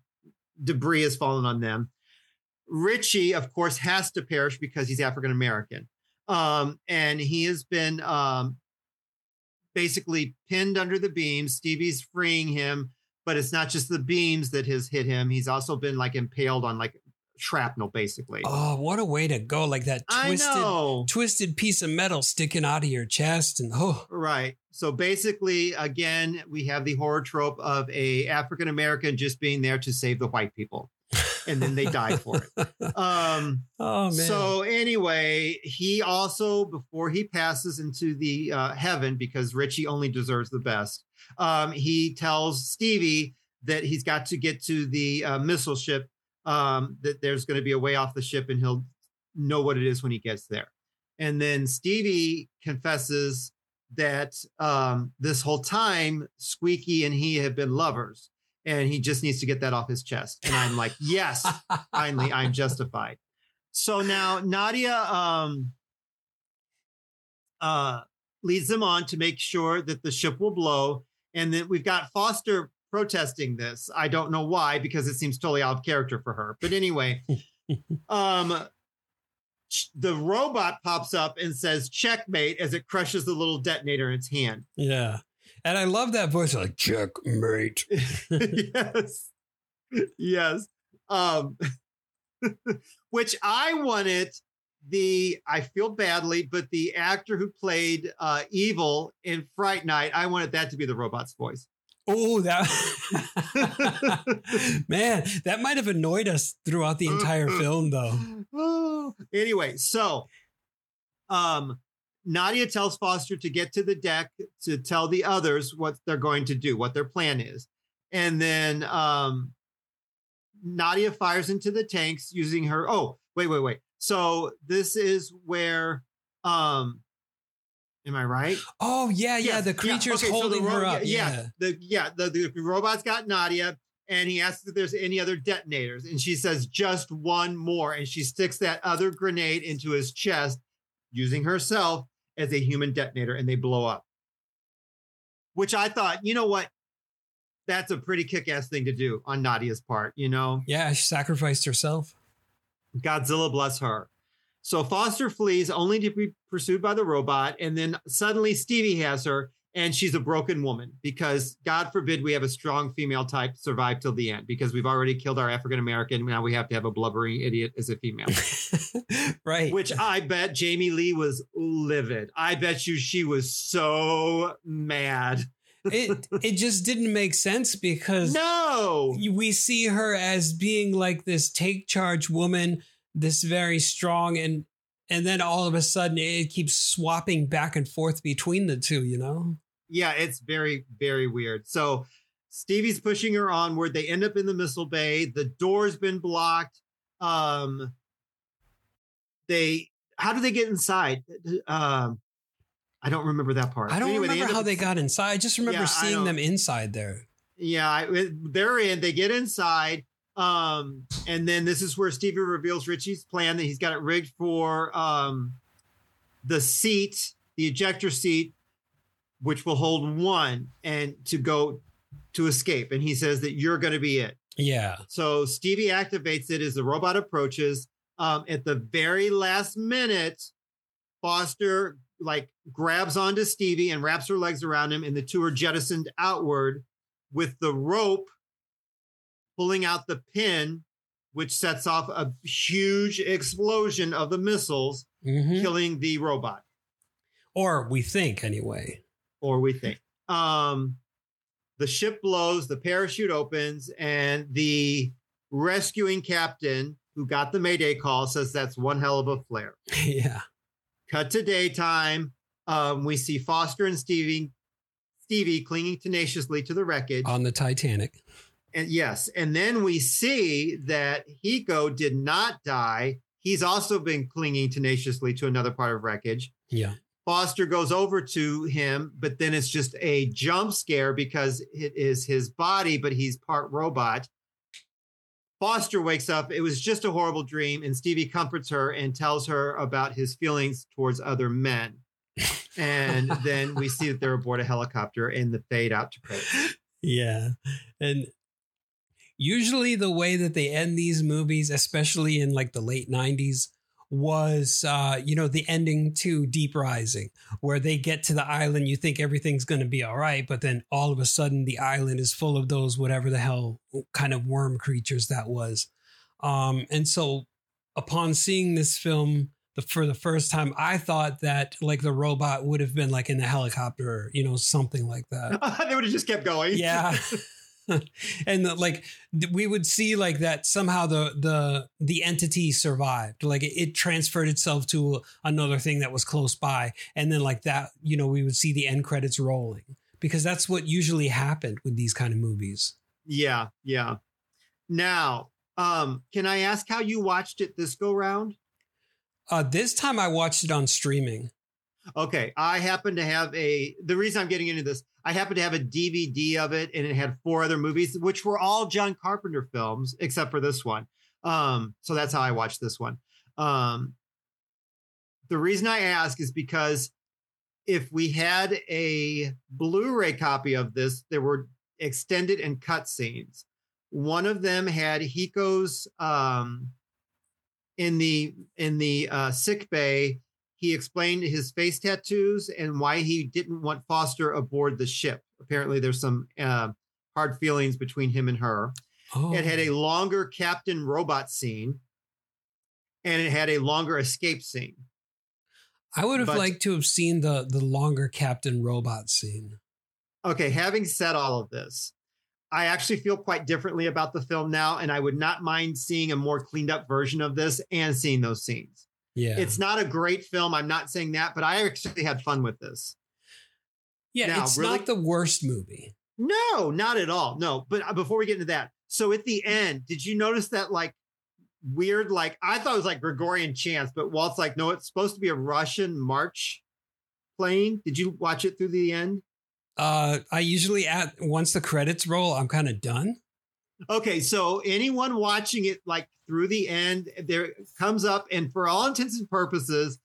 Speaker 1: debris has fallen on them. Richie, of course, has to perish because he's African American. Um, and he has been um, basically pinned under the beams. Stevie's freeing him, but it's not just the beams that has hit him. He's also been like impaled on like shrapnel, basically.
Speaker 2: Oh, what a way to go. Like that twisted twisted piece of metal sticking out of your chest and oh
Speaker 1: Right. So basically, again, we have the horror trope of a African American just being there to save the white people. And then they die for it. Um,
Speaker 2: oh man.
Speaker 1: so anyway, he also before he passes into the uh, heaven because Richie only deserves the best. Um, he tells Stevie that he's got to get to the uh, missile ship. Um, that there's going to be a way off the ship, and he'll know what it is when he gets there. And then Stevie confesses that um, this whole time Squeaky and he have been lovers, and he just needs to get that off his chest. And I'm like, yes, finally, I'm justified. So now Nadia um, uh, leads them on to make sure that the ship will blow. And then we've got Foster protesting this. I don't know why, because it seems totally out of character for her. But anyway, um, the robot pops up and says checkmate as it crushes the little detonator in its hand.
Speaker 2: yeah. And I love that voice like checkmate.
Speaker 1: yes. Yes. Um, which I wanted the, I feel badly, but the actor who played uh, Evil in Fright Night, I wanted that to be the robot's voice.
Speaker 2: Oh, that man, that might have annoyed us throughout the entire film, though.
Speaker 1: Anyway, so um Nadia tells Foster to get to the deck to tell the others what they're going to do, what their plan is. And then um Nadia fires into the tanks using her oh, wait, wait, wait. So this is where um am I right?
Speaker 2: Oh yeah, yeah. The creature's
Speaker 1: okay, so the
Speaker 2: holding her up.
Speaker 1: Yeah,
Speaker 2: Yeah.
Speaker 1: the yeah the, the robot's got Nadia, and he asks if there's any other detonators, and she says just one more, and she sticks that other grenade into his chest, using herself as a human detonator, and they blow up. Which I thought, you know what, that's a pretty kick-ass thing to do on Nadia's part. You know,
Speaker 2: Yeah, she sacrificed herself.
Speaker 1: Godzilla bless her. So Foster flees only to be pursued by the robot. And then suddenly Stevie has her and she's a broken woman because God forbid we have a strong female type survive till the end because we've already killed our African American. Now we have to have a blubbering idiot as a female,
Speaker 2: right.
Speaker 1: which I bet Jamie Lee was livid. I bet you she was so mad.
Speaker 2: it it just didn't make sense because
Speaker 1: No.
Speaker 2: we see her as being like this take charge woman, this very strong and and then all of a sudden it keeps swapping back and forth between the two, you know?
Speaker 1: Yeah, it's very, very weird. So Stevie's pushing her onward. They end up in the missile bay. The door's been blocked. Um, they, how do they get inside? Um, I don't remember that part.
Speaker 2: I don't
Speaker 1: Anyway,
Speaker 2: remember
Speaker 1: end
Speaker 2: how
Speaker 1: up-
Speaker 2: they got inside. I just remember
Speaker 1: Yeah,
Speaker 2: seeing them inside there.
Speaker 1: Yeah, I, they're in. They get inside. Um, and then this is where Stevie reveals Richie's plan that he's got it rigged for um, the seat, the ejector seat, which will hold one and to go to escape. And he says that you're going to be it.
Speaker 2: Yeah.
Speaker 1: So Stevie activates it as the robot approaches. Um, at the very last minute, Foster like grabs onto Stevie and wraps her legs around him, and the two are jettisoned outward with the rope pulling out the pin, which sets off a huge explosion of the missiles,
Speaker 2: Mhm.
Speaker 1: killing the robot,
Speaker 2: Or we think anyway.
Speaker 1: Or we think. Um, the ship blows, the parachute opens, and the rescuing captain who got the Mayday call says that's one hell of a flare.
Speaker 2: yeah.
Speaker 1: Cut to daytime. Um, we see Foster and Stevie, Stevie clinging tenaciously to the wreckage.
Speaker 2: On the Titanic.
Speaker 1: And yes, and then we see that Hiko did not die. He's also been clinging tenaciously to another part of wreckage.
Speaker 2: Yeah.
Speaker 1: Foster goes over to him, but then it's just a jump scare because it is his body, but he's part robot. Foster wakes up. It was just a horrible dream, and Stevie comforts her and tells her about his feelings towards other men. And then we see that they're aboard a helicopter and the fade out to credits.
Speaker 2: Yeah. And usually the way that they end these movies, especially in like the late 90s, was uh, you know, the ending to Deep Rising, where they get to the island, you think everything's gonna be all right, but then all of a sudden the island is full of those whatever the hell kind of worm creatures that was. Um, and so upon seeing this film the, for the first time, I thought that like the robot would have been like in the helicopter, you know, something like that.
Speaker 1: they would have just kept going.
Speaker 2: Yeah. and the, like we would see like that somehow the the the entity survived like it, it transferred itself to another thing that was close by and then like that you know we would see the end credits rolling because that's what usually happened with these kind of movies
Speaker 1: Yeah, yeah. Now, um, can I ask how you watched it this go round?
Speaker 2: uh this time i watched it on streaming
Speaker 1: Okay, I happen to have a. The reason I'm getting into this, I happen to have a DVD of it, and it had four other movies, which were all John Carpenter films, except for this one. Um, so that's how I watched this one. Um, the reason I ask is because if we had a Blu-ray copy of this, there were extended and cut scenes. One of them had Hiko's um, in the in the uh, sick bay he explained his face tattoos and why he didn't want Foster aboard the ship. Apparently, there's some uh, hard feelings between him and her.
Speaker 2: oh
Speaker 1: It had a longer Captain Robot scene, and it had a longer escape scene.
Speaker 2: i would have
Speaker 1: but-
Speaker 2: liked to have seen the the longer captain robot scene
Speaker 1: Okay, having said all of this, I actually feel quite differently about the film now, and I would not mind seeing a more cleaned up version of this and seeing those scenes.
Speaker 2: Yeah
Speaker 1: It's not a great film. I'm not saying that, but I actually had fun with this.
Speaker 2: yeah
Speaker 1: now,
Speaker 2: it's
Speaker 1: really-
Speaker 2: not the worst movie
Speaker 1: No, not at all. No, but uh, before we get into that, so at the end, did you notice that like weird, like I thought it was like Gregorian chants, but Walt's like, no, it's supposed to be a Russian march playing. Did you watch it through the end?
Speaker 2: uh i usually at once the credits roll i'm kind of done
Speaker 1: Okay, so anyone watching it like through the end, there comes up, and for all intents and purposes,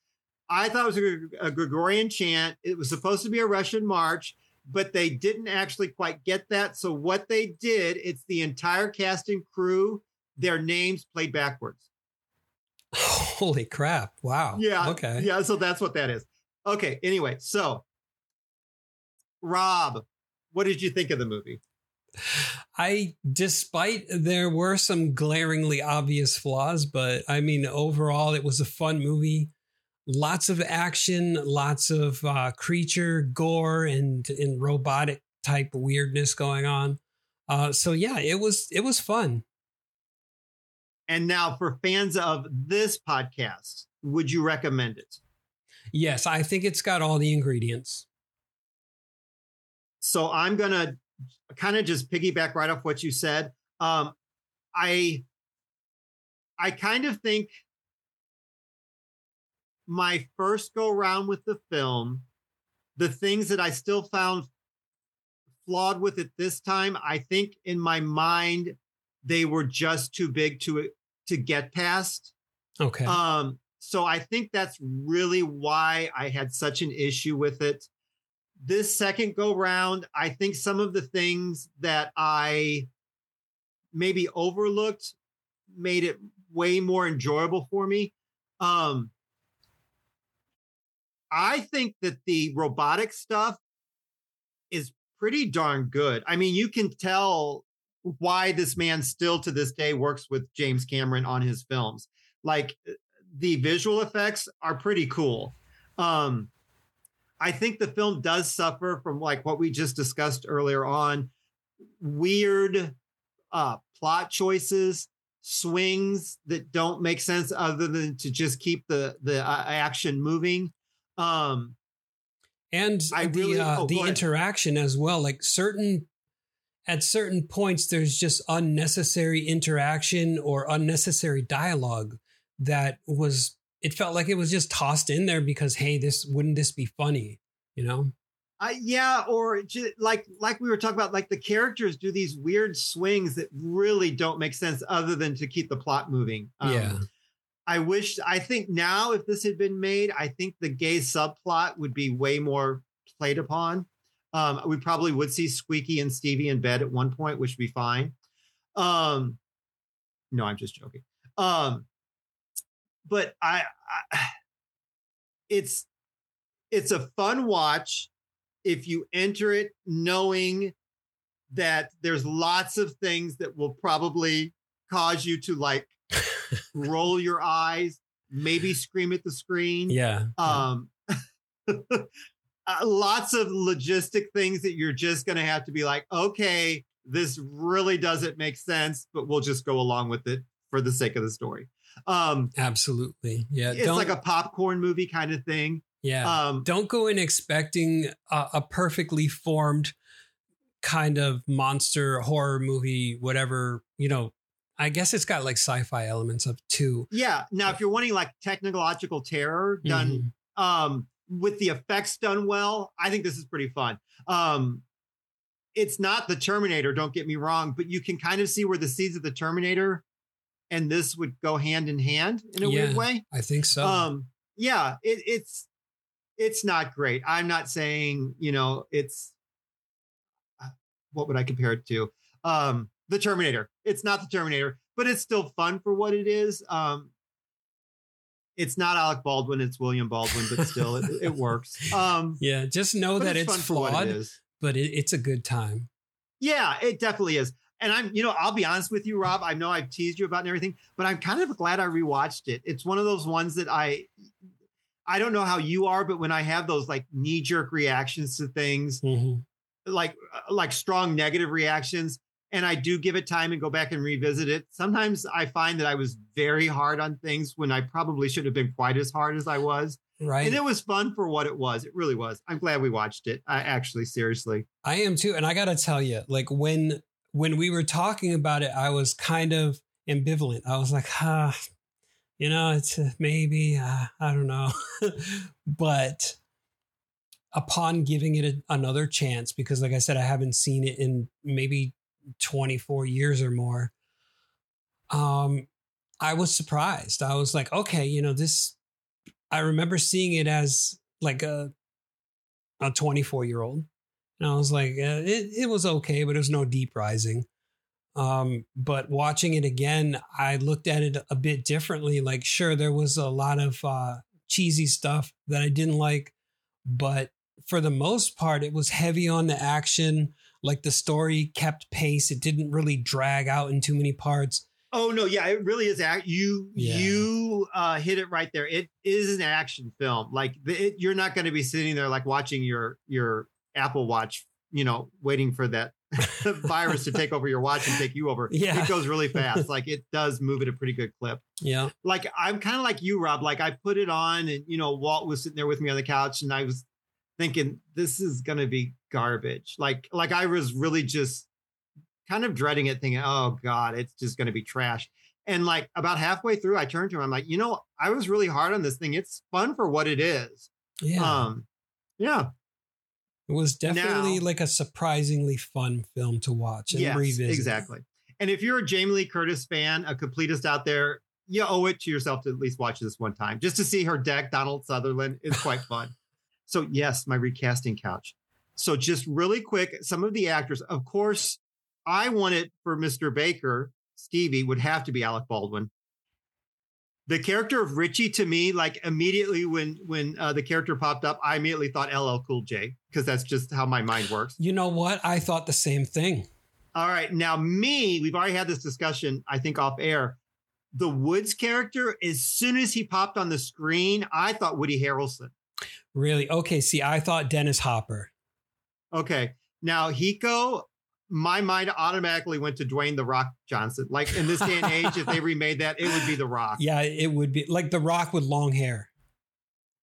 Speaker 1: I thought it was a, a Gregorian chant. It was supposed to be a Russian march, but they didn't actually quite get that. So what they did, it's the entire cast and crew, their names played backwards.
Speaker 2: holy crap wow
Speaker 1: Yeah.
Speaker 2: okay
Speaker 1: Yeah. So that's what that is. Okay. Anyway, so Rob, what did you think of the movie?
Speaker 2: I, despite there were some glaringly obvious flaws, but I mean, overall, it was a fun movie. Lots of action, lots of uh, creature gore and and robotic type weirdness going on. Uh, so yeah, it was it was fun.
Speaker 1: And now for fans of this podcast, would you recommend it?
Speaker 2: Yes, I think it's got all the ingredients.
Speaker 1: So I'm gonna kind of just piggyback right off what you said. Um, I I kind of think my first go round with the film, the things that I still found flawed with it this time, I think in my mind they were just too big to to get past.
Speaker 2: Okay.
Speaker 1: Um, so I think that's really why I had such an issue with it. This second go round, I think some of the things that I maybe overlooked made it way more enjoyable for me. Um, I think that the robotic stuff is pretty darn good. I mean, you can tell why this man still to this day works with James Cameron on his films. Like the visual effects are pretty cool. Um, I think the film does suffer from like what we just discussed earlier on weird uh, plot choices, swings that don't make sense other than to just keep the the uh, action moving. Um,
Speaker 2: and
Speaker 1: I
Speaker 2: the
Speaker 1: really-
Speaker 2: uh,
Speaker 1: oh,
Speaker 2: the
Speaker 1: ahead.
Speaker 2: interaction as well like certain at certain points there's just unnecessary interaction or unnecessary dialogue that was it felt like it was just tossed in there because hey this wouldn't this be funny you know
Speaker 1: I, yeah, or ju- like like we were talking about, like the characters do these weird swings that really don't make sense, other than to keep the plot moving. Um,
Speaker 2: yeah
Speaker 1: I wish. I think now, if this had been made, I think the gay subplot would be way more played upon. Um, we probably would see Squeaky and Stevie in bed at one point, which would be fine. Um, no, I'm just joking. Um, but I, I, it's it's a fun watch if you enter it knowing that there's lots of things that will probably cause you to like roll your eyes, maybe scream at the screen.
Speaker 2: yeah
Speaker 1: Um, uh, lots of logistic things that you're just going to have to be like, okay, this really doesn't make sense, but we'll just go along with it for the sake of the story. Um,
Speaker 2: Absolutely. Yeah.
Speaker 1: it's like a popcorn movie kind of thing.
Speaker 2: yeah.
Speaker 1: Um,
Speaker 2: don't go in expecting a, a perfectly formed kind of monster horror movie, whatever, you know. I guess it's got like sci-fi elements of too.
Speaker 1: yeah. Now, if you're wanting like technological terror done
Speaker 2: Mhm.
Speaker 1: um, with the effects done well, I think this is pretty fun. Um, it's not the Terminator, don't get me wrong, but you can kind of see where the seeds of the Terminator and this would go hand in hand in a
Speaker 2: Yeah.
Speaker 1: weird way.
Speaker 2: I think so.
Speaker 1: Um, yeah, it, it's it's not great. I'm not saying you know it's uh, what would I compare it to? Um, the Terminator. It's not the Terminator, but it's still fun for what it is. Um, it's not Alec Baldwin, it's William Baldwin, but still it, it works. Um,
Speaker 2: yeah, just know that it's
Speaker 1: what
Speaker 2: flawed,
Speaker 1: it
Speaker 2: but it, it's a good time.
Speaker 1: Yeah, it definitely is. And I'm, you know, I'll be honest with you, Rob. I know I've teased you about and everything, but I'm kind of glad I rewatched it. It's one of those ones that I, I don't know how you are, but when I have those like knee jerk reactions to things,
Speaker 2: Mhm.
Speaker 1: like like strong negative reactions, and I do give it time and go back and revisit it. Sometimes I find that I was very hard on things when I probably should have been quite as hard as I was.
Speaker 2: Right.
Speaker 1: And it was fun for what it was. It really was. I'm glad we watched it. I actually, seriously.
Speaker 2: I am too, and I gotta tell you, like when when we were talking about it, I was kind of ambivalent. I was like, ah, you know, it's uh, maybe uh, I don't know, but upon giving it a, another chance, because like I said, I haven't seen it in maybe 24 years or more. Um, I was surprised. I was like, okay, you know, this. I remember seeing it as like a a 24 year old and I was like, uh, it, it was okay, but it was no deep rising. Um, but watching it again, I looked at it a bit differently. Like, sure, there was a lot of uh, cheesy stuff that I didn't like, but for the most part, it was heavy on the action. Like the story kept pace; it didn't really drag out in too many parts.
Speaker 1: Oh no, yeah, it really is. Act you
Speaker 2: Yeah.
Speaker 1: you uh, hit it right there. It is an action film. Like the, it, you're not going to be sitting there like watching your your Apple Watch, you know, waiting for that virus to take over your watch and take you over.
Speaker 2: Yeah.
Speaker 1: it goes really fast. Like it does move at a pretty good clip.
Speaker 2: Yeah,
Speaker 1: Like I'm kind of like you, Rob. Like I put it on, and you know, Walt was sitting there with me on the couch, and I was thinking this is going to be garbage. Like like I was really just kind of dreading it, thinking, oh god, it's just going to be trash. And like about halfway through, I turned to him. I'm like, you know, I was really hard on this thing. It's fun for what it is.
Speaker 2: yeah.
Speaker 1: Um, yeah,
Speaker 2: it was definitely
Speaker 1: now-
Speaker 2: like a surprisingly fun film to watch and
Speaker 1: yes,
Speaker 2: revisit.
Speaker 1: exactly. And if you're a Jamie Lee Curtis fan, a completist out there, you owe it to yourself to at least watch this one time just to see her deck Donald Sutherland is quite fun. So yes, my recasting couch. So just really quick, some of the actors, of course, I wanted for Mr. Baker, Stevie would have to be Alec Baldwin. The character of Richie to me, like immediately when when uh, the character popped up, I immediately thought LL Cool J because that's just how my mind works.
Speaker 2: You know what? I thought the same thing.
Speaker 1: All right. Now, me, we've already had this discussion, I think, off air. The Woods character, as soon as he popped on the screen, I thought Woody Harrelson.
Speaker 2: Really? Okay. See, I thought Dennis Hopper.
Speaker 1: Okay. Now, Hiko, my mind automatically went to Dwayne The Rock Johnson. Like in this day and age, if they remade that, it would be The Rock.
Speaker 2: Yeah, it would be like The Rock with long hair.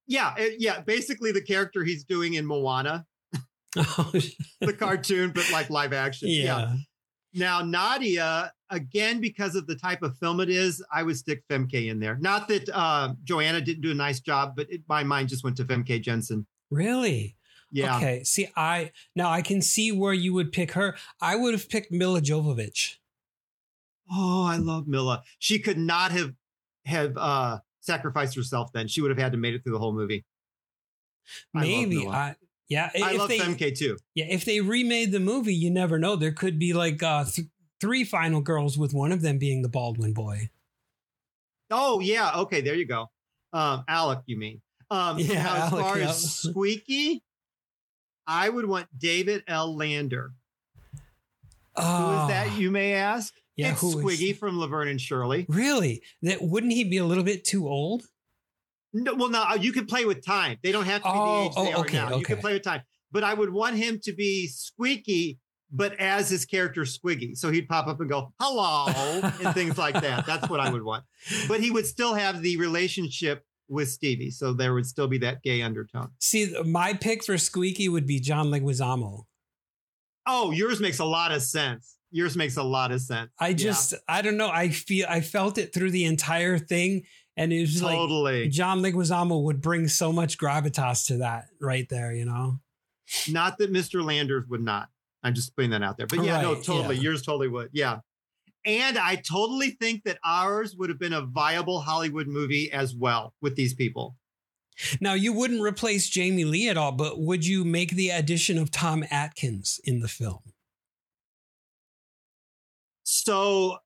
Speaker 1: Yeah. it- yeah. Basically, the character he's doing in Moana, the cartoon, but like live action.
Speaker 2: yeah.
Speaker 1: Now, Nadia, again, because of the type of film it is, I would stick Femke in there. Not that uh, Joanna didn't do a nice job, but it, my mind just went to Femke Janssen.
Speaker 2: Really?
Speaker 1: Yeah.
Speaker 2: Okay. See, I now I can see where you would pick her. I would have picked Milla Jovovich.
Speaker 1: Oh, I love Milla. She could not have have uh, sacrificed herself. Then she would have had to made it through the whole movie.
Speaker 2: Maybe. I, yeah.
Speaker 1: I love
Speaker 2: they,
Speaker 1: Femke too.
Speaker 2: Yeah. If they remade the movie, you never know. There could be like uh, th- three final girls with one of them being the Baldwin boy.
Speaker 1: Oh yeah. Okay, there you go. Um, Alec, you mean? Um,
Speaker 2: Yeah,
Speaker 1: as
Speaker 2: Alec,
Speaker 1: far
Speaker 2: yeah.
Speaker 1: as Squeaky, I would want David L. Lander. Who is ah. that?
Speaker 2: Oh,
Speaker 1: You may ask.
Speaker 2: Yeah,
Speaker 1: it's
Speaker 2: who is-
Speaker 1: Squiggy from Laverne and Shirley.
Speaker 2: Really? That wouldn't he be a little bit too old?
Speaker 1: No, well, no, uh, you can play with time. They don't have to be
Speaker 2: Oh,
Speaker 1: the age they
Speaker 2: oh,
Speaker 1: are
Speaker 2: okay,
Speaker 1: now. You can play with time. But I would want him to be Squeaky but as his character Squiggy. So he'd pop up and go, hello, and things like that. That's what I would want. But he would still have the relationship with Stevie. So there would still be that gay undertone.
Speaker 2: See, my pick for Squeaky would be John Leguizamo.
Speaker 1: Oh, yours makes a lot of sense. Yours makes a lot of sense.
Speaker 2: I
Speaker 1: Yeah,
Speaker 2: just, I don't know. I feel, I felt it through the entire thing. And it was like
Speaker 1: totally
Speaker 2: John Leguizamo would bring so much gravitas to that right there, you know?
Speaker 1: not that Mr. Landers would not. I'm just putting that out there. But yeah, no, totally.
Speaker 2: yeah.
Speaker 1: Yours totally would. Yeah. And I totally think that ours would have been a viable Hollywood movie as well with these people.
Speaker 2: Now, you wouldn't replace Jamie Lee at all, but would you make the addition of Tom Atkins in the film?
Speaker 1: So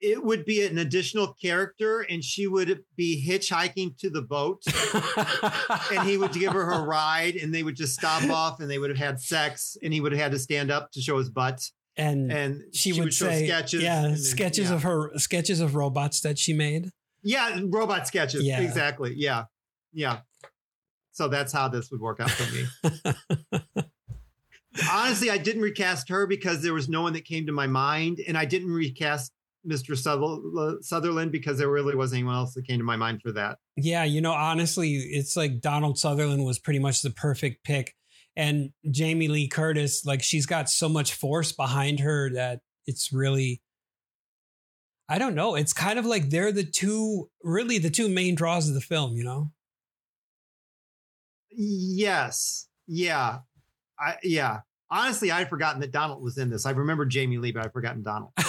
Speaker 1: it would be an additional character, and she would be hitchhiking to the boat, and he would give her her ride, and they would just stop off, and they would have had sex, and he would have had to stand up to show his butt,
Speaker 2: and
Speaker 1: and
Speaker 2: she, would,
Speaker 1: show
Speaker 2: say,
Speaker 1: sketches,
Speaker 2: yeah,
Speaker 1: then-
Speaker 2: sketches
Speaker 1: yeah.
Speaker 2: of her, sketches of robots that she made.
Speaker 1: Yeah, robot sketches.
Speaker 2: Yeah.
Speaker 1: Exactly. Yeah. Yeah. So that's how this would work out for me. Honestly, I didn't recast her because there was no one that came to my mind. And I didn't recast Mr. Uh, Sutherland because there really wasn't anyone else that came to my mind for that.
Speaker 2: Yeah, you know, honestly, it's like Donald Sutherland was pretty much the perfect pick. And Jamie Lee Curtis, like she's got so much force behind her that it's really I don't know. It's kind of like they're the two really the two main draws of the film, you know?
Speaker 1: Yes. Yeah. I, yeah. Honestly, I'd forgotten that Donald was in this. I remember Jamie Lee, but I'd forgotten Donald.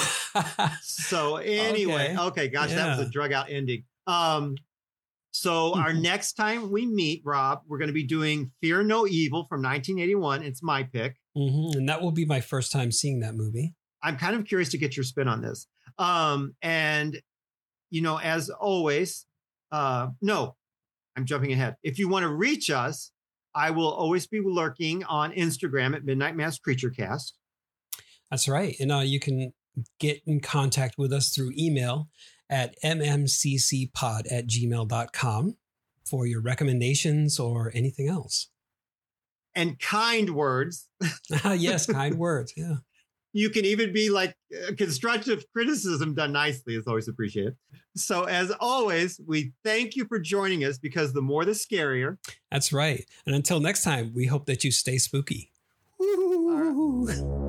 Speaker 1: So anyway,
Speaker 2: Okay.
Speaker 1: okay, gosh, that was a drug out ending. Um, so our next time we meet, Rob, we're going to be doing Fear No Evil from 1981. It's my pick.
Speaker 2: Mhm, And that will be my first time seeing that movie.
Speaker 1: I'm kind of curious to get your spin on this. Um, and you know, as always, uh, no, I'm jumping ahead. If you want to reach us, I will always be lurking on Instagram at Midnight Mass Creature Cast.
Speaker 2: That's right. And uh, you can get in contact with us through email at mmccpod at gmail.com for your recommendations or anything else.
Speaker 1: And kind words.
Speaker 2: yes, kind words. Yeah.
Speaker 1: You can even be like uh, constructive criticism done nicely is always appreciated. So, as always, we thank you for joining us because the more the scarier.
Speaker 2: That's right. And until next time, we hope that you stay spooky.